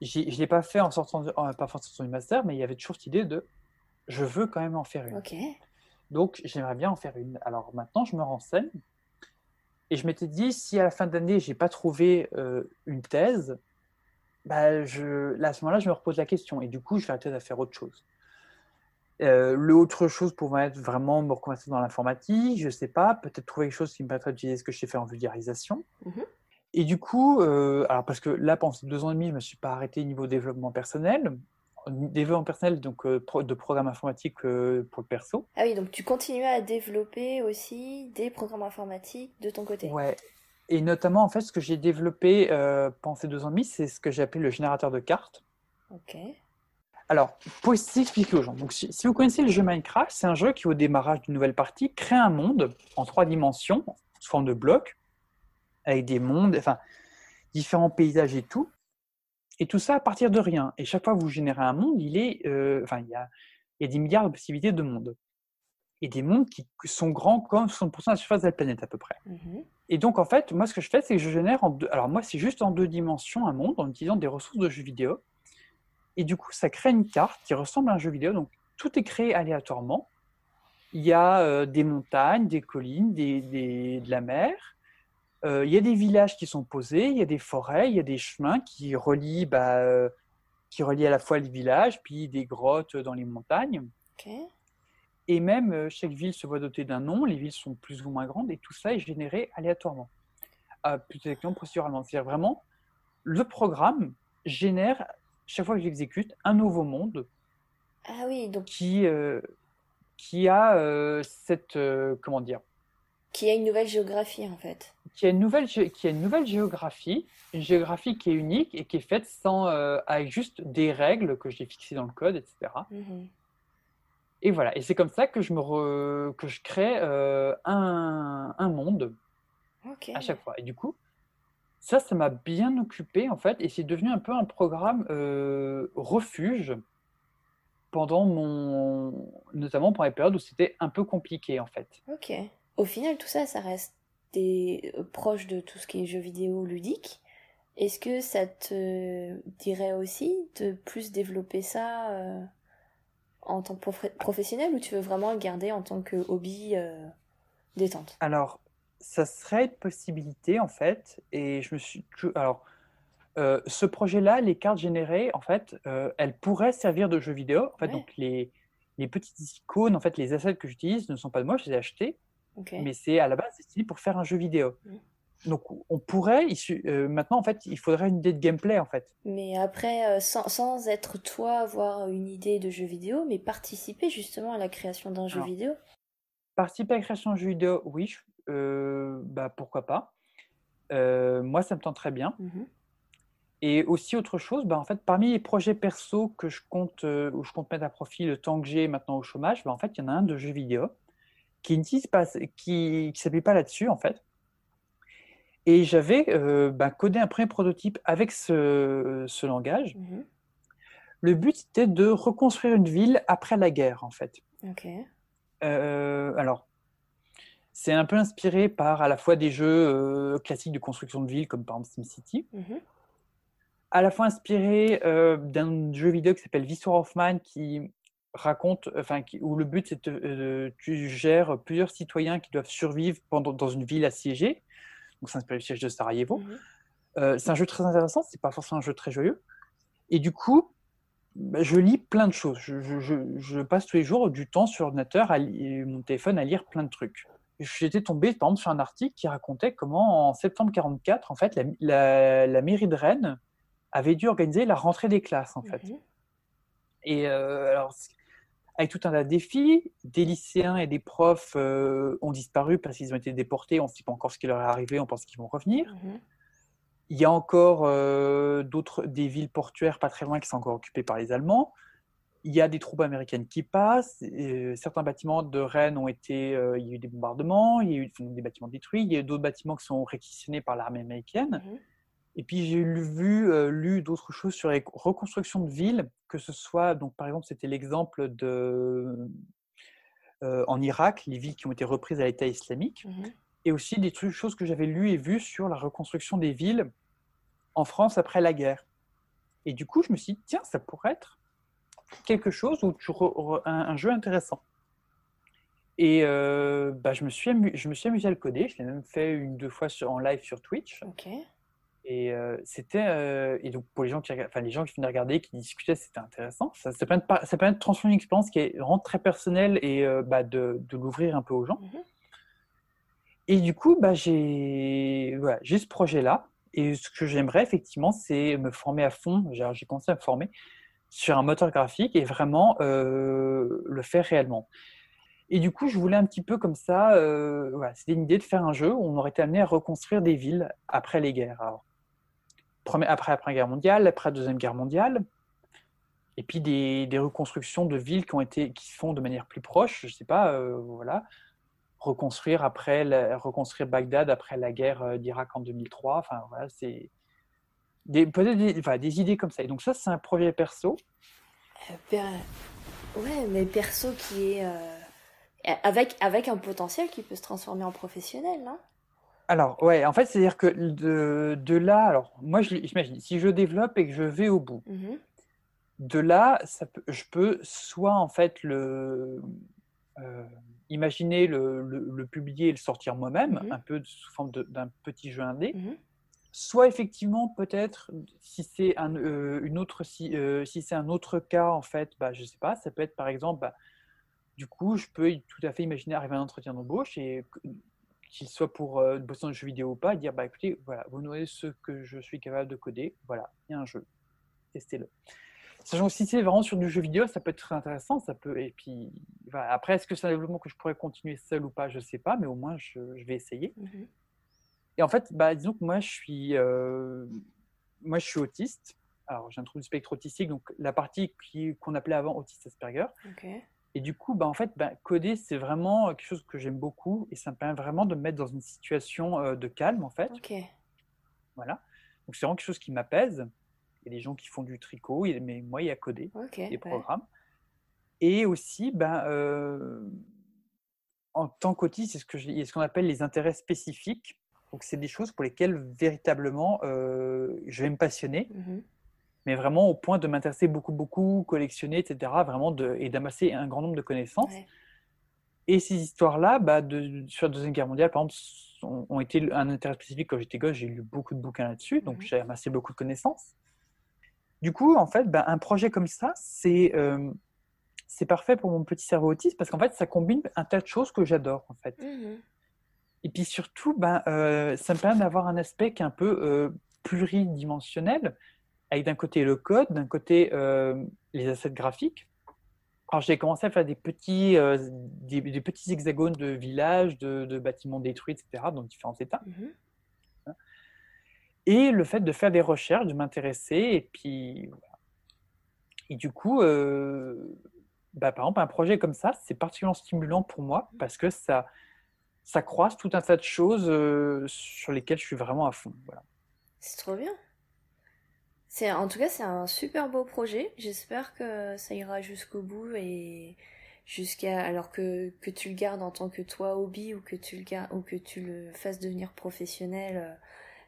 je ne l'ai pas fait en sortant, en, pas en sortant du master, mais il y avait toujours cette idée de je veux quand même en faire une. Donc, j'aimerais bien en faire une. Alors maintenant, je me renseigne. Et je m'étais dit, si à la fin d'année, je n'ai pas trouvé une thèse, bah, je, là, à ce moment-là, je me repose la question. Et du coup, je vais arrêter de faire autre chose. Euh, L'autre chose pourrait être vraiment me reconvertir dans l'informatique, je ne sais pas, peut-être trouver quelque chose qui me permettrait d'utiliser ce que je sais faire en vulgarisation. Mhm. Et du coup, euh, alors parce que là, pendant ces deux ans et demi, je ne me suis pas arrêté niveau développement personnel. Développement personnel, donc euh, de programme informatique euh, pour le perso. Ah oui, donc tu continues à développer aussi des programmes informatiques de ton côté. Ouais. Et notamment, en fait, ce que j'ai développé euh, pendant ces deux ans et demi, c'est ce que j'ai appelé le générateur de cartes. Ok. Alors, pour essayer d'expliquer aux gens, donc, si, si vous connaissez le jeu Minecraft, c'est un jeu qui, au démarrage d'une nouvelle partie, crée un monde en trois dimensions, sous forme de blocs, avec des mondes, enfin, différents paysages et tout. Et tout ça à partir de rien. Et chaque fois que vous générez un monde, il est, euh, enfin, il y a, il y a des milliards de possibilités de mondes. Et des mondes qui sont grands comme 60% de la surface de la planète à peu près. Mhm. Et donc, en fait, moi, ce que je fais, c'est que je génère en deux. Alors, moi, c'est juste en deux dimensions un monde en utilisant des ressources de jeux vidéo. Et du coup, ça crée une carte qui ressemble à un jeu vidéo. Donc, tout est créé aléatoirement. Il y a euh, des montagnes, des collines, des, des- de la mer. Euh, il y a des villages qui sont posés. Il y a des forêts. Il y a des chemins qui relient, bah, euh, qui relient à la fois les villages, puis des grottes dans les montagnes. Et même, chaque ville se voit dotée d'un nom, les villes sont plus ou moins grandes, et tout ça est généré aléatoirement, Ah, plus exactement procéduralement. C'est-à-dire vraiment, le programme génère, chaque fois que j'exécute, un nouveau monde Ah oui, donc qui, euh, qui a euh, cette, euh, comment dire, qui a une nouvelle géographie en fait. qui a une nouvelle, qui a une nouvelle géographie, une géographie qui est unique et qui est faite sans, euh, avec juste des règles que j'ai fixées dans le code, etc. Mhm. Et voilà, et c'est comme ça que je, me re- que je crée euh, un, un monde Ok. à chaque fois. Et du coup, ça, ça m'a bien occupé en fait, et c'est devenu un peu un programme euh, refuge pendant mon, notamment pendant les périodes où c'était un peu compliqué en fait. Ok. Au final, tout ça, ça reste des... euh, proche de tout ce qui est jeux vidéo ludique. Est-ce que ça te dirait aussi de plus développer ça euh, en tant que prof- professionnel ou tu veux vraiment le garder en tant que hobby euh, détente? Alors, ça serait une possibilité en fait, et je me suis, alors, euh, ce projet-là, les cartes générées, en fait, euh, elles pourraient servir de jeux vidéo. En fait, Ouais. donc les, les petites icônes, en fait, les assets que j'utilise ne sont pas de moi, je les ai achetés. Mais c'est à la base destiné pour faire un jeu vidéo. Mm. Donc on pourrait, euh, maintenant en fait, il faudrait une idée de gameplay en fait. Mais après, euh, sans, sans être toi avoir une idée de jeu vidéo, mais participer justement à la création d'un jeu vidéo. Participer à la création de jeu vidéo, oui, je- bah pourquoi pas. Euh, moi, ça me tente très bien. Mhm. Et aussi autre chose, bah, en fait, parmi les projets perso que je compte, euh, où je compte mettre à profit le temps que j'ai maintenant au chômage, bah, en fait, il y en a un de jeu vidéo qui n'utilise pas, qui, qui s'appuie pas là-dessus en fait. Et j'avais euh, bah, codé un premier prototype avec ce, ce langage. Mhm. Le but, c'était de reconstruire une ville après la guerre, en fait. Euh, alors, c'est un peu inspiré par à la fois des jeux euh, classiques de construction de ville, comme par exemple SimCity, Mhm. à la fois inspiré euh, d'un jeu vidéo qui s'appelle Visor of Mine, qui raconte, enfin, qui- où le but, c'est de, euh, tu gères plusieurs citoyens qui doivent survivre pendant, dans une ville assiégée. Donc, c'est inspiré du siège de Sarajevo. Mhm. Euh, c'est un jeu très intéressant, c'est pas forcément un jeu très joyeux. Et du coup, bah, je lis plein de choses. Je, je- je- je passe tous les jours du temps sur l'ordinateur, à mon téléphone, à lire plein de trucs. J'étais tombé, par exemple, sur un article qui racontait comment, en septembre 44, en fait, la, la- la mairie de Rennes avait dû organiser la rentrée des classes, en fait. Mhm. Et euh, alors, avec tout un tas de défis, des lycéens et des profs euh, ont disparu parce qu'ils ont été déportés. On ne sait pas encore ce qui leur est arrivé, on pense qu'ils vont revenir. Mhm. Il y a encore euh, d'autres, des villes portuaires pas très loin qui sont encore occupées par les Allemands. Il y a des troupes américaines qui passent. et certains bâtiments de Rennes ont été. euh, il y a eu des bombardements, il y a eu des bâtiments détruits. Il y a eu d'autres bâtiments qui sont réquisitionnés par l'armée américaine. Mhm. Et puis j'ai lu, vu, euh, lu d'autres choses sur les reconstructions de villes, que ce soit, donc par exemple, c'était l'exemple de euh, en Irak, les villes qui ont été reprises à l'État islamique Mhm. et aussi des trucs, choses que j'avais lues et vues sur la reconstruction des villes en France après la guerre. Et du coup, je me suis dit, tiens, ça pourrait être quelque chose re- un, un jeu intéressant. Et euh, bah, je, me suis amu- je me suis amusé à le coder. Je l'ai même fait une deux fois sur, en live sur Twitch. Et c'était et donc pour les gens qui enfin les gens qui venaient regarder, qui discutaient, c'était intéressant. Ça, ça, permet de, ça permet de transformer une expérience qui est vraiment très personnelle et bah, de, de l'ouvrir un peu aux gens. Mmh et du coup, bah, j'ai voilà, ce projet-là. Et ce que j'aimerais effectivement, c'est me former à fond. J'ai commencé à me former sur un moteur graphique et vraiment le faire réellement. Et du coup, je voulais un petit peu comme ça, voilà, c'était une idée de faire un jeu où on aurait été amené à reconstruire des villes après les guerres. Après, la Première Guerre mondiale, après la Deuxième Guerre mondiale, et puis des, reconstructions de villes qui ont été, qui se font de manière plus proche, je sais pas, voilà, reconstruire après, reconstruire Bagdad après la guerre d'Irak en 2003. Enfin voilà, c'est peut-être des, enfin, des, idées comme ça. Et donc ça, c'est un projet perso. Euh, ouais, mais perso qui est avec, avec un potentiel qui peut se transformer en professionnel, non alors, ouais, en fait, c'est-à-dire que de, de, là, alors, moi, j'imagine, si je développe et que je vais au bout, mmh de là, ça peut, je peux soit, en fait, le, euh, imaginer le, le, publier et le sortir moi-même, mmh un peu sous forme d'un petit jeu indé, mmh soit, effectivement, peut-être, si c'est un, euh, une autre, si, euh, si c'est un autre cas, en fait, bah, je sais pas, ça peut être, par exemple, bah, du coup, je peux tout à fait imaginer arriver à un entretien d'embauche et qu'il soit pour euh, bosser dans le jeu vidéo ou pas, dire bah écoutez, voilà, vous nommez ce que je suis capable de coder, voilà, il y a un jeu, testez-le. Sachant que si c'est vraiment sur du jeu vidéo, ça peut être très intéressant, ça peut. Et puis, après, est-ce que c'est un développement que je pourrais continuer seul ou pas, je sais pas, mais au moins je, vais essayer. Mmh et en fait, bah, disons que moi, je suis, euh, moi, je suis autiste. Alors, j'ai un trouble du spectre autistique, donc la partie qu'on appelait avant autiste Asperger. Et du coup, bah, en fait, bah, coder, c'est vraiment quelque chose que j'aime beaucoup et ça me permet vraiment de me mettre dans une situation euh, de calme, en fait. Voilà. Donc, c'est vraiment quelque chose qui m'apaise. Il y a des gens qui font du tricot, mais moi, il y a coder, des programmes. Et aussi, ben, euh, en tant qu'autiste, c'est ce que ce qu'on appelle les intérêts spécifiques. Donc, c'est des choses pour lesquelles véritablement euh, je vais me passionner. Mmh mais vraiment au point de m'intéresser beaucoup, beaucoup, collectionner, etc., vraiment de, et d'amasser un grand nombre de connaissances. Et ces histoires-là, bah, de, sur la Deuxième Guerre mondiale, par exemple, ont, été un intérêt spécifique quand j'étais gosse. J'ai lu beaucoup de bouquins là-dessus, donc mmh j'ai amassé beaucoup de connaissances. Du coup, en fait, bah, un projet comme ça, c'est euh, c'est parfait pour mon petit cerveau autiste parce qu'en fait, ça combine un tas de choses que j'adore, en fait. Mmh et puis surtout, ben, euh, ça me permet d'avoir un aspect qui est un peu euh, pluridimensionnel avec d'un côté le code, d'un côté euh, les assets graphiques. Alors j'ai commencé à faire des petits, euh, des, petits hexagones de villages, de, bâtiments détruits, etc., dans différents états. Mmh et le fait de faire des recherches, de m'intéresser, et puis Et du coup, euh, bah, par exemple, un projet comme ça, c'est particulièrement stimulant pour moi mmh. parce que ça, ça croise tout un tas de choses sur lesquelles je suis vraiment à fond. Voilà. C'est trop bien. C'est en tout cas c'est un super beau projet. J'espère que ça ira jusqu'au bout et jusqu'à alors que, que tu le gardes en tant que toi hobby ou que tu le gardes ou que tu le fasses devenir professionnel. Euh,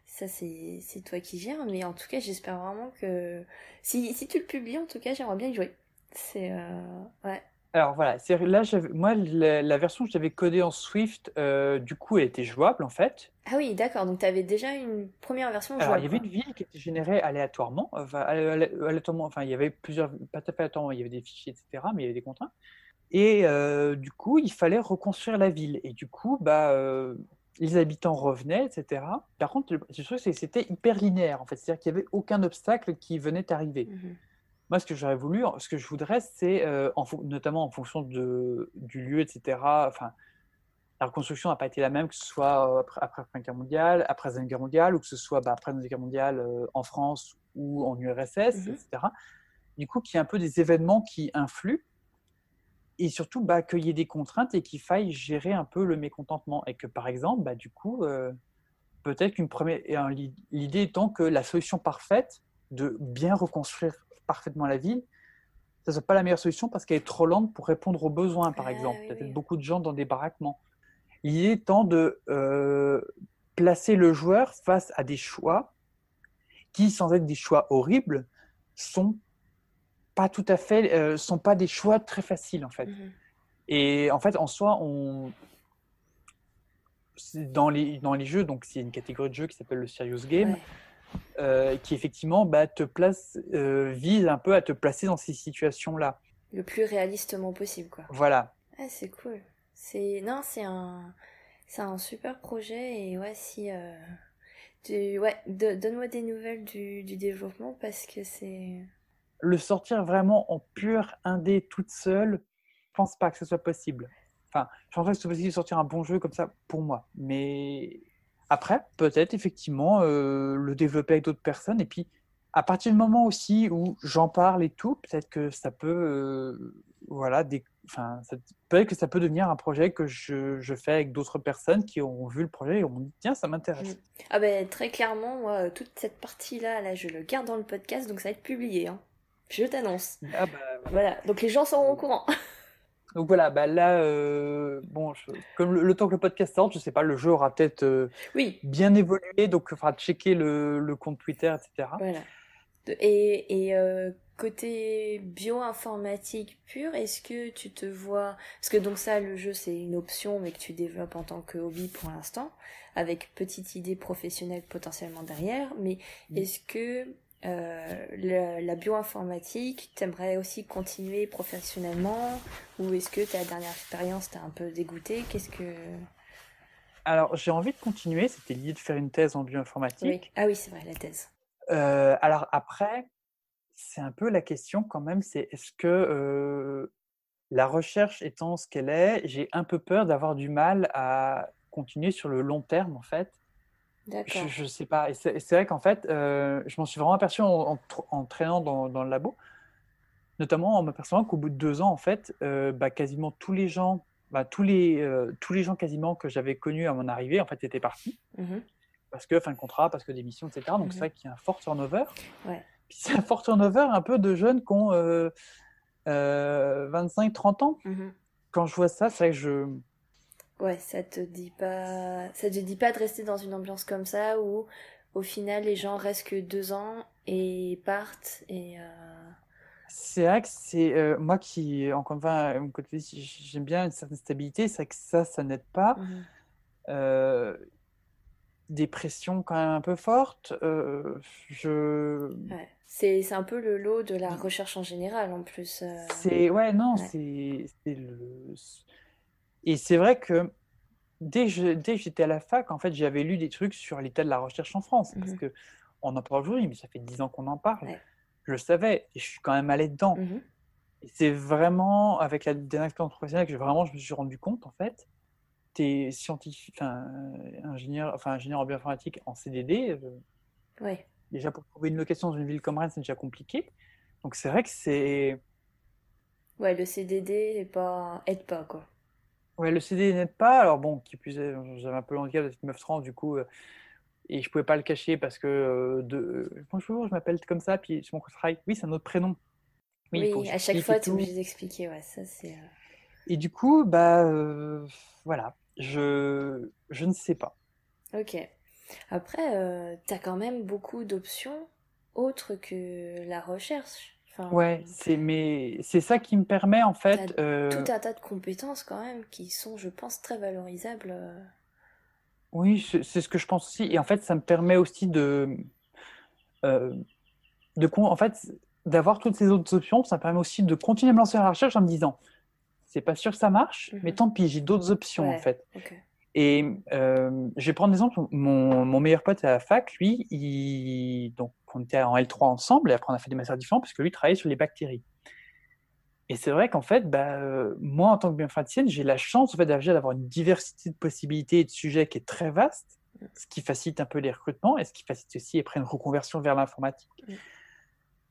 ça c'est c'est toi qui gères mais en tout cas j'espère vraiment que si si tu le publies en tout cas j'aimerais bien y jouer. C'est euh, ouais. Alors voilà, là, moi, la, version que j'avais codée en Swift, euh, du coup, elle était jouable en fait. Ah oui, d'accord. Donc, tu avais déjà une première version jouable. Alors, il y avait une ville qui était générée aléatoirement. Enfin, aléatoirement, enfin, il y avait plusieurs, pas tout à fait aléatoirement, il y avait des fichiers, etc., mais il y avait des contraintes. Et euh, du coup, il fallait reconstruire la ville. Et du coup, bah, euh, les habitants revenaient, etc. Par contre, trouve que c'était hyper linéaire, en fait. C'est-à-dire qu'il n'y avait aucun obstacle qui venait arriver. Mmh moi, ce que j'aurais voulu, ce que je voudrais, c'est, euh, notamment en fonction de, du lieu, etc. Enfin, la reconstruction n'a pas été la même, que ce soit après, après la Première Guerre mondiale, après la Deuxième Guerre mondiale, ou que ce soit bah, après la Deuxième Guerre mondiale euh, en France ou en URSS, mmh etc. Du coup, qu'il y ait un peu des événements qui influent et surtout bah, qu'il y ait des contraintes et qu'il faille gérer un peu le mécontentement. Et que par exemple, bah, du coup, euh, peut-être qu'une première. L'idée étant que la solution parfaite de bien reconstruire parfaitement la ville, ça ne soit pas la meilleure solution parce qu'elle est trop lente pour répondre aux besoins, par ah exemple. Il y a peut-être beaucoup de gens dans des baraquements. Il est temps de euh, placer le joueur face à des choix qui, sans être des choix horribles, sont pas tout à fait, euh, sont pas des choix très faciles en fait. Mmh Et en fait, en soi, on dans les dans les jeux, donc c'est une catégorie de jeux qui s'appelle le serious game. Qui effectivement bah, te place, vise un peu à te placer dans ces situations-là. Le plus réalistement possible, quoi. Voilà. Ah, c'est cool. C'est non, c'est un, c'est un super projet et ouais, si tu... ouais, donne-moi des nouvelles du, du développement parce que c'est le sortir vraiment en pur indé toute seule, je pense pas que ce soit possible. Enfin, je pense pas que ce soit possible de sortir un bon jeu comme ça pour moi. Mais après, peut-être effectivement euh, le développer avec d'autres personnes. Et puis, à partir du moment aussi où j'en parle et tout, peut-être que ça peut, euh, voilà, des, enfin, peut-être que ça peut devenir un projet que je, je fais avec d'autres personnes qui ont vu le projet et ont dit tiens, ça m'intéresse. Mm. Ah ben très clairement, moi, toute cette partie-là, là, je le garde dans le podcast, donc ça va être publié. Hein. Je t'annonce. Ah bah, voilà, donc les gens seront au courant. [LAUGHS] Donc voilà, bah là, euh, bon, comme le, temps que le podcast sorte, je sais pas, le jeu aura peut-être euh, oui. bien évolué, donc il faudra checker le, le, compte Twitter, etc. Voilà. Et, et euh, côté bioinformatique pure, est-ce que tu te vois, parce que donc ça, le jeu c'est une option, mais que tu développes en tant que hobby pour l'instant, avec petite idée professionnelle potentiellement derrière, mais est-ce que euh, la bioinformatique, t'aimerais aussi continuer professionnellement ou est-ce que ta dernière expérience t'a un peu dégoûté? Qu'est-ce que Alors j'ai envie de continuer. C'était l'idée de faire une thèse en bioinformatique. Ah oui, c'est vrai la thèse. Euh, alors après, c'est un peu la question quand même. C'est est-ce que euh, la recherche étant ce qu'elle est, j'ai un peu peur d'avoir du mal à continuer sur le long terme en fait je ne sais pas. Et c'est vrai qu'en fait, euh, je m'en suis vraiment aperçu en, en, traînant dans, dans, le labo, notamment en m'apercevant qu'au bout de deux ans, en fait, euh, bah, quasiment tous les gens, bah, tous, les, euh, tous les gens quasiment que j'avais connus à mon arrivée, en fait, étaient partis. Mmh parce que fin de contrat, parce que démission, etc. Donc c'est mmh vrai qu'il y a un fort turnover. Ouais. Puis c'est un fort turnover un peu de jeunes qui ont 25-30 ans. Mmh Quand je vois ça, c'est vrai que je Ouais, ça te dit pas, ça te dit pas de rester dans une ambiance comme ça où au final les gens restent que deux ans et partent et. Euh, c'est vrai que c'est euh, moi qui, encore une fois, j'aime bien une certaine stabilité. C'est vrai que ça, ça n'aide pas. Mmh euh, des pressions quand même un peu fortes. je. Ouais. C'est un peu le lot de la recherche en général en plus. C'est ouais non c'est le et c'est vrai que dès que j'étais à la fac, en fait, j'avais lu des trucs sur l'état de la recherche en France. Parce mmh que on en parle aujourd'hui, mais ça fait dix ans qu'on en parle. Je le savais et je suis quand même allé dedans. Mmh et c'est vraiment avec la dernière expérience professionnelle que vraiment je me suis rendu compte, en fait, tu es scientifique, enfin, ingénieur, enfin, ingénieur en bioinformatique en CDD. Euh, déjà, pour trouver une location dans une ville comme Rennes, c'est déjà compliqué. Donc, c'est vrai que c'est. Ouais, le CDD n'est pas... aide pas, quoi. Ouais, le CD n'aide pas. Alors bon, qui plus est, j'avais un peu le handicap de cette meuf trans, du coup, euh, et je pouvais pas le cacher parce que euh, de euh, bonjour, je m'appelle comme ça, puis sur mon travail, oui, c'est un autre prénom. Oui, à chaque fois, tu es obligé d'expliquer, ouais, ça c'est. Et du coup, bah voilà, je je ne sais pas. Ok. Après, tu as quand même beaucoup d'options autres que la recherche ouais, c'est mais c'est ça qui me permet en fait. Euh... Tout un tas de compétences quand même qui sont, je pense, très valorisables. Euh. Oui, c'est ce que je pense aussi. Et en fait, ça me permet aussi de, euh, de en fait, d'avoir toutes ces autres options. Ça me permet aussi de continuer à me lancer dans la recherche en me disant, c'est pas sûr que ça marche, mais mhm. tant pis, j'ai d'autres options en fait. Et euh, je vais prendre l'exemple, mon, mon, meilleur pote à la fac, lui, il, donc on était en L3 ensemble, et après on a fait des masters différents, parce que lui travaillait sur les bactéries. Et c'est vrai qu'en fait, bah, euh, moi, en tant que bioinformaticienne, j'ai la chance en fait, d'avoir une diversité de possibilités et de sujets qui est très vaste, ce qui facilite un peu les recrutements, et ce qui facilite aussi après une reconversion vers l'informatique,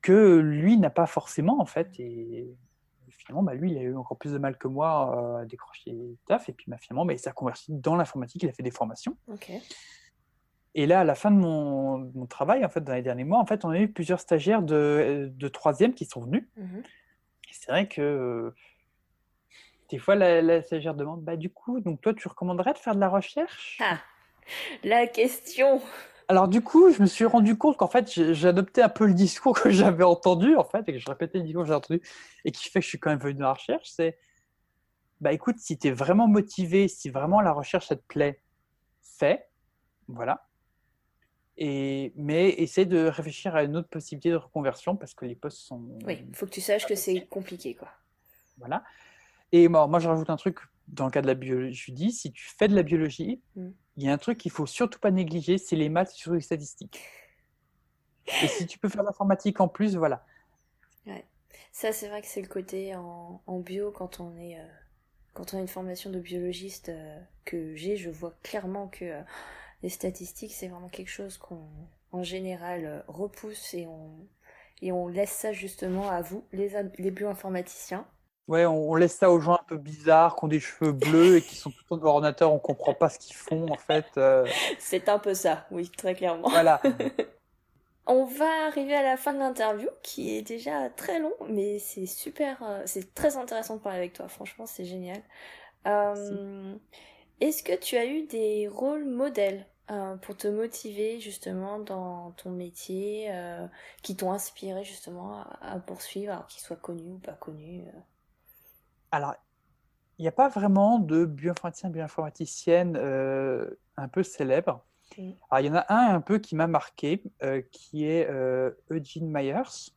que lui n'a pas forcément, en fait. Et finalement, bah, lui, il a eu encore plus de mal que moi euh, à décrocher taf. Et puis, bah, finalement, bah, il s'est reconverti dans l'informatique, il a fait des formations. Et là, à la fin de mon, travail, en fait, dans les derniers mois, en fait, on a eu plusieurs stagiaires de, de troisième qui sont venus. Mmh c'est vrai que des fois, la, stagiaire demande, bah, du coup, donc toi, tu recommanderais de faire de la recherche? Ah, la question alors du coup, je me suis rendu compte qu'en fait, j'ai adopté un peu le discours que [LAUGHS] j'avais entendu, en fait, et que je répétais le discours que j'ai entendu, et qui fait que je suis quand même venu dans la recherche, c'est, bah écoute, si tu es vraiment motivé, si vraiment la recherche, ça te plaît, fais, voilà. Et, mais essaie de réfléchir à une autre possibilité de reconversion parce que les postes sont. Oui, il faut que tu saches que c'est compliqué. quoi. Voilà. Et moi, moi, je rajoute un truc dans le cas de la biologie. Je dis, si tu fais de la biologie, Mm. Il y a un truc qu'il faut surtout pas négliger, c'est les maths sur les statistiques. Et si tu peux faire l'informatique en plus, voilà. Ça, c'est vrai que c'est le côté en, bio quand on est euh, quand on a une formation de biologiste euh, que j'ai, je vois clairement que euh, les statistiques c'est vraiment quelque chose qu'on en général repousse et on et on laisse ça justement à vous, les les bioinformaticiens. Ouais, on, on laisse ça aux gens un peu bizarres, qui ont des cheveux bleus et qui sont devant l'ordinateur, on comprend pas ce qu'ils font en fait. euh, [LAUGHS] C'est un peu ça, oui, très clairement. voilà. [LAUGHS] On va arriver à la fin de l'interview qui est déjà très long, mais c'est super, euh, c'est très intéressant de parler avec toi. Franchement, c'est génial. Euh, Est-ce que tu as eu des rôles modèles euh, pour te motiver justement dans ton métier, qui t'ont inspiré justement à, à poursuivre, alors qu'ils soient connus ou pas connus Alors, il n'y a pas vraiment de bioinformaticien, bioinformaticienne euh, un peu célèbre. Alors, il y en a un un peu qui m'a marqué, euh, qui est euh, Eugene Myers,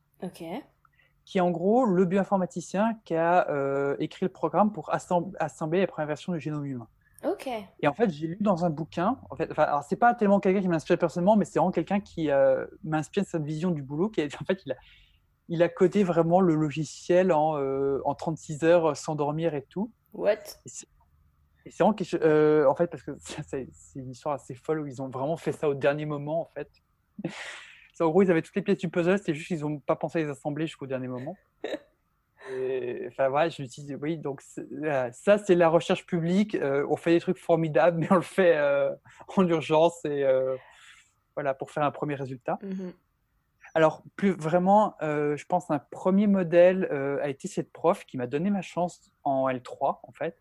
qui est en gros le bioinformaticien qui a écrit le programme pour assemb- assembler la première version du génome humain. Et en fait, j'ai lu dans un bouquin, en fait, enfin, alors c'est pas tellement quelqu'un qui m'inspire personnellement, mais c'est vraiment quelqu'un qui m'inspire cette vision du boulot, qui est, en fait, il a, il a codé vraiment le logiciel en, euh, en 36 heures sans dormir et tout. What? Et c'est vraiment quelque chose- euh, en fait, parce que [LAUGHS] c'est une histoire assez folle où ils ont vraiment fait ça au dernier moment, en fait. [LAUGHS] En gros, ils avaient toutes les pièces du puzzle, c'est juste qu'ils n'ont pas pensé à les assembler jusqu'au dernier moment. [LAUGHS] Et, enfin, voilà, je me suis dit, oui, donc voilà, ça, c'est la recherche publique. euh, on fait des trucs formidables, mais on le fait euh, en urgence et euh, voilà, pour faire un premier résultat. Mhm. Alors, plus vraiment, euh, je pense un premier modèle euh, a été cette prof qui m'a donné ma chance en L3, en fait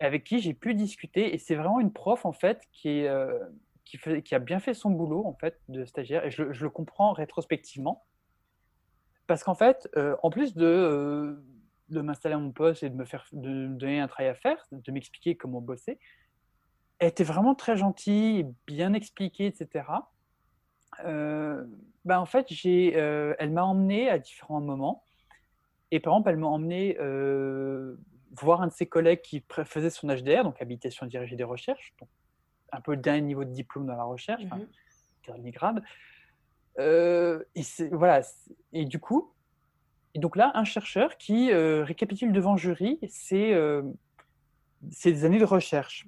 avec qui j'ai pu discuter. Et c'est vraiment une prof, en fait, qui, est, euh, qui, fait- qui a bien fait son boulot, en fait, de stagiaire. Et je, le- je le comprends rétrospectivement. Parce qu'en fait, en plus de, de m'installer à mon poste et de me, faire, de me donner un travail à faire, de m'expliquer comment bosser, elle était vraiment très gentille, bien expliquée, etc. Euh, bah, en fait, j'ai, euh, elle m'a emmené à différents moments. Et par exemple, elle m'a emmené euh, voir un de ses collègues qui faisait son HDR, donc habilitation dirigée des recherches, donc un peu le dernier niveau de diplôme dans la recherche, enfin, Mhm. dernier grade. Euh, et, voilà, et du coup, et donc là, un chercheur qui euh, récapitule devant jury ses, euh, ses années de recherche.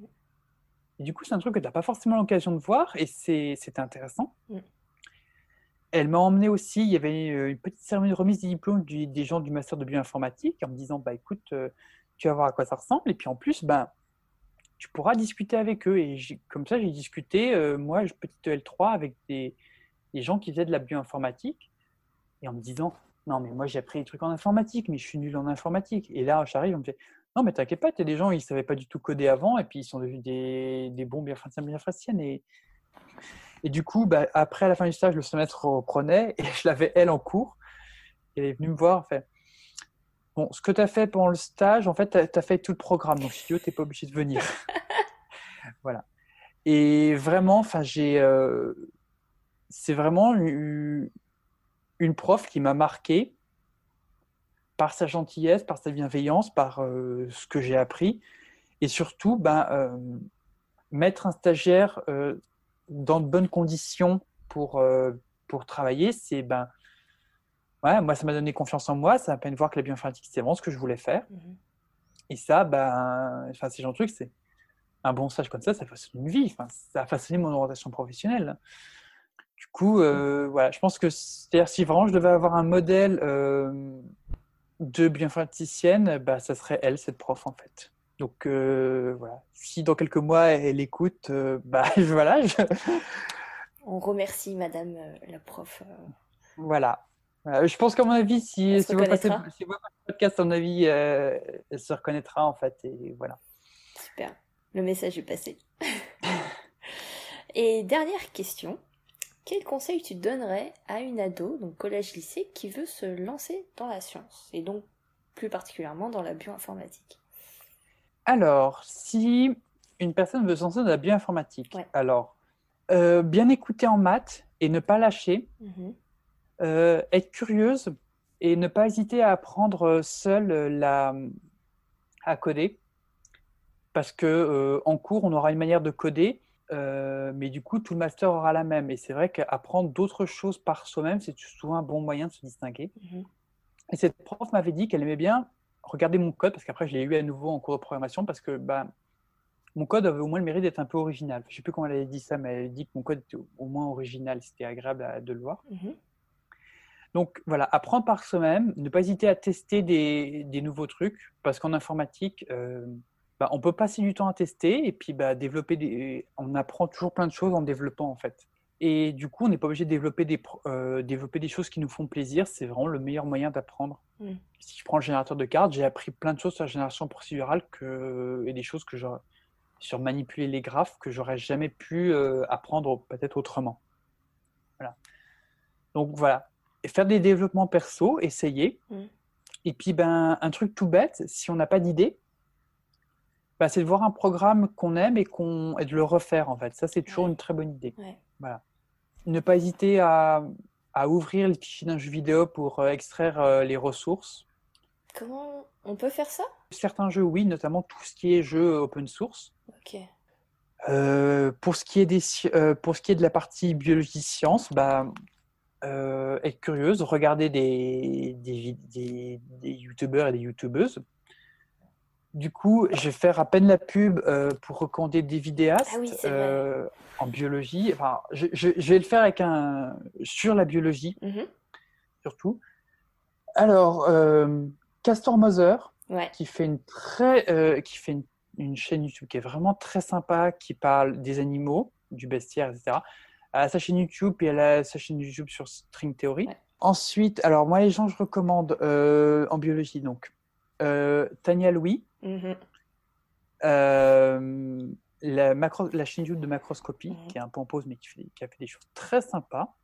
Et du coup, c'est un truc que tu n'as pas forcément l'occasion de voir, et c'est- c'était intéressant. Mm. Elle m'a emmené aussi, il y avait euh, une petite cérémonie de remise des diplômes du- des gens du master de bioinformatique en me disant, bah écoute, euh, tu vas voir à quoi ça ressemble, et puis en plus, ben, tu pourras discuter avec eux. Et comme ça, j'ai discuté, euh, moi, petite L3, avec des, des gens qui faisaient de la bioinformatique, et en me disant, non, mais moi j'ai appris des trucs en informatique, mais je suis nul en informatique. Et là, j'arrive, on me fait, non, mais t'inquiète pas, il y a des gens, ils ne savaient pas du tout coder avant, et puis ils sont devenus des, des bons bioinformaticiennes. Et, et du coup, bah, après, à la fin du stage, le semestre reprenait, [LAUGHS] et je l'avais, elle, en cours. Et elle est venue me voir, elle fait, bon, ce que tu as fait pendant le stage, en fait, tu as, fait tout le programme, donc si tu veux, tu n'es pas obligé de venir. [LAUGHS] voilà. Et vraiment, enfin, j'ai, euh, c'est vraiment une prof qui m'a marqué par sa gentillesse, par sa bienveillance, par euh, ce que j'ai appris, et surtout, ben, euh, mettre un stagiaire euh, dans de bonnes conditions pour, pour travailler, c'est ben, ouais, moi, ça m'a donné confiance en moi, ça m'a permis de voir que la bioinformatique, c'est vraiment ce que je voulais faire. Mhm. Et ça, ben, enfin, ces genre de trucs, c'est un bon stage comme ça, ça façonne une vie, ça a façonné mon orientation professionnelle. Du coup, euh, voilà, je pense que si vraiment je devais avoir un modèle de bioinformaticienne, bah, ça serait elle, cette prof, en fait. Donc euh, voilà, si dans quelques mois elle écoute, euh, [LAUGHS] bah voilà, je- [LAUGHS] On remercie Madame euh, la prof. euh. voilà. Voilà. Je pense qu'à mon avis, si, si vous passez, reconnaîtra. si vous passez le podcast, à mon avis, elle se reconnaîtra en fait. Et voilà. Super, le message est passé. [LAUGHS] Et dernière question, quel conseil tu donnerais à une ado, donc collège-lycée, qui veut se lancer dans la science, et donc plus particulièrement dans la bioinformatique? Alors, si une personne veut se lancer dans la bioinformatique, Ouais. alors Euh, bien écouter en maths et ne pas lâcher. Mhm. Euh, être curieuse et ne pas hésiter à apprendre seule la, à coder. Parce que euh, en cours, on aura une manière de coder, euh, mais du coup, tout le master aura la même. Et c'est vrai qu'apprendre d'autres choses par soi-même, c'est souvent un bon moyen de se distinguer. Mhm. Et cette prof m'avait dit qu'elle aimait bien regarder mon code, parce qu'après, je l'ai eu à nouveau en cours de programmation, parce que bah, mon code avait au moins le mérite d'être un peu original. Je ne sais plus comment elle avait dit ça, mais elle avait dit que mon code était au moins original. C'était agréable à- de le voir. Mhm. Donc voilà, apprendre par soi-même, ne pas hésiter à tester des, des nouveaux trucs, parce qu'en informatique, euh, bah, on peut passer du temps à tester et puis bah, développer des, on apprend toujours plein de choses en développant en fait. Et du coup, on n'est pas obligé de développer des, euh, développer des choses qui nous font plaisir, c'est vraiment le meilleur moyen d'apprendre. Mm. Si je prends le générateur de cartes, j'ai appris plein de choses sur la génération procédurale que, et des choses que j'aurais- sur manipuler les graphes que j'aurais jamais pu euh, apprendre peut-être autrement. Voilà. Donc voilà, et faire des développements perso, essayer. Mm. Et puis, ben, un truc tout bête, si on n'a pas d'idée, ben, c'est de voir un programme qu'on aime et, qu'on, et de le refaire, en fait. Ça, c'est toujours Ouais. une très bonne idée. Ouais. Voilà. Ne pas hésiter à, à ouvrir les fichiers d'un jeu vidéo pour euh, extraire euh, les ressources. Comment on peut faire ça? Certains jeux, oui, notamment tout ce qui est jeu open source. Ok. Euh, pour, ce qui est des, sci- pour ce qui est de la partie biologie sciences, bah, être curieuse, regarder des, des, des youtubeurs et des youtubeuses. Du coup, je vais faire à peine la pub euh, pour recommander des vidéastes Ah oui, euh, en biologie. Enfin, je, je- je vais le faire avec un, sur la biologie, Mhm. surtout. Alors, euh, Castor Moser, Ouais. qui fait une très qui fait une, une chaîne YouTube qui est vraiment très sympa, qui parle des animaux, du bestiaire, etc. Elle a sa chaîne YouTube et elle a sa chaîne YouTube sur String Theory. Ouais. Ensuite, alors moi les gens je recommande en biologie donc Tania Louis, Mhm. euh, la, macro, la chaîne YouTube de Macroscopie Mhm. qui est un peu en pause mais qui, fait, qui a fait des choses très sympas.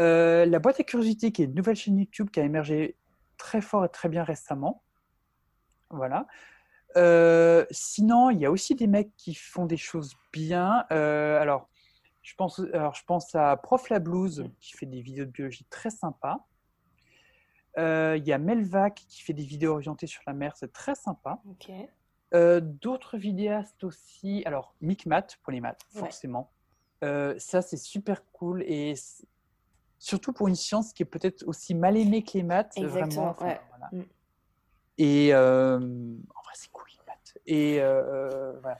Euh, la boîte à curiosité qui est une nouvelle chaîne YouTube qui a émergé très fort et très bien récemment. Voilà. Euh, sinon, il y a aussi des mecs qui font des choses bien. Alors, je pense, alors, je pense à Prof La Blues Mm. qui fait des vidéos de biologie très sympas. Euh, Il y a Melvac qui fait des vidéos orientées sur la mer, c'est très sympa. Euh, D'autres vidéastes aussi. Alors, Micmat pour les maths, Ouais. forcément. Euh, ça, c'est super cool et surtout pour une science qui est peut-être aussi mal aimée que les maths. Exactement, vraiment, enfin, ouais. voilà. Mm. Et euh, en vrai, c'est cool les maths. Et euh, voilà.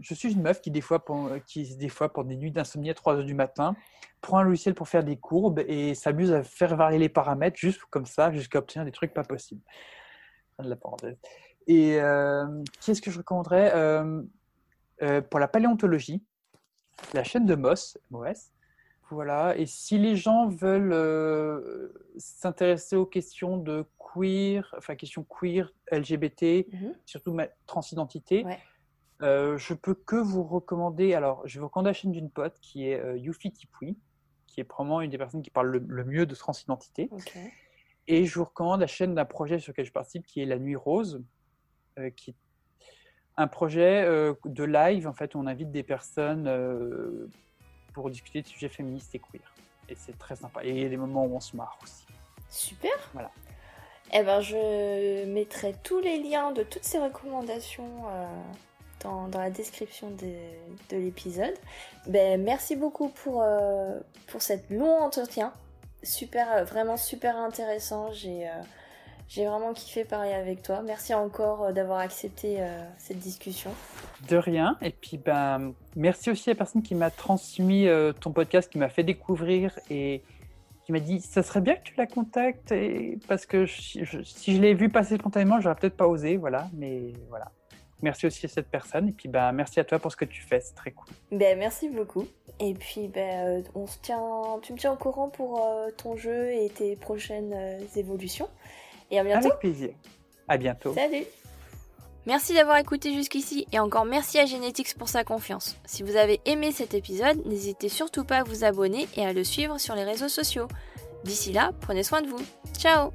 Je suis une meuf qui, des fois, pen- qui, des fois, pendant des nuits d'insomnie à 3 heures du matin, prend un logiciel pour faire des courbes et s'amuse à faire varier les paramètres juste comme ça, jusqu'à obtenir des trucs pas possibles. Fin de la parenthèse. Et euh, qu'est-ce que je recommanderais Euh, euh, Pour la paléontologie, la chaîne de Moss, MOS. Voilà. Et si les gens veulent s'intéresser aux questions de queer, enfin questions queer, LGBT, Mhm. surtout transidentité, Ouais. Euh, je peux que vous recommander. Alors, je vous recommander la chaîne d'une pote qui est euh, Yufi Tipui, qui est probablement une des personnes qui parle le, le mieux de transidentité. Et je vous recommande la chaîne d'un projet sur lequel je participe qui est La Nuit Rose, euh, qui est un projet euh, de live en fait où on invite des personnes pour discuter de sujets féministes et queer. Et c'est très sympa. Et il y a des moments où on se marre aussi. Super. Voilà. Eh ben, je mettrai tous les liens de toutes ces recommandations dans, la description de, de l'épisode. Ben, merci beaucoup pour, euh, pour cet long entretien. Super, euh, vraiment super intéressant. J'ai euh, j'ai vraiment kiffé parler avec toi. Merci encore euh, d'avoir accepté cette discussion. De rien. Et puis, ben, merci aussi à la personne qui m'a transmis ton podcast, qui m'a fait découvrir et qui m'a dit ça serait bien que tu la contactes et... parce que si je l'ai vu passer spontanément, j'aurais peut-être pas osé. Voilà. Mais voilà. Merci aussi à cette personne. Et puis, ben, merci à toi pour ce que tu fais. C'est très cool. Ben, merci beaucoup. Et puis, ben, euh, on se tient, tu me tiens au courant pour euh, ton jeu et tes prochaines euh, évolutions. Et à bientôt. Avec plaisir. À bientôt. Salut Merci d'avoir écouté jusqu'ici et encore merci à Genetics pour sa confiance. Si vous avez aimé cet épisode, n'hésitez surtout pas à vous abonner et à le suivre sur les réseaux sociaux. D'ici là, prenez soin de vous. Ciao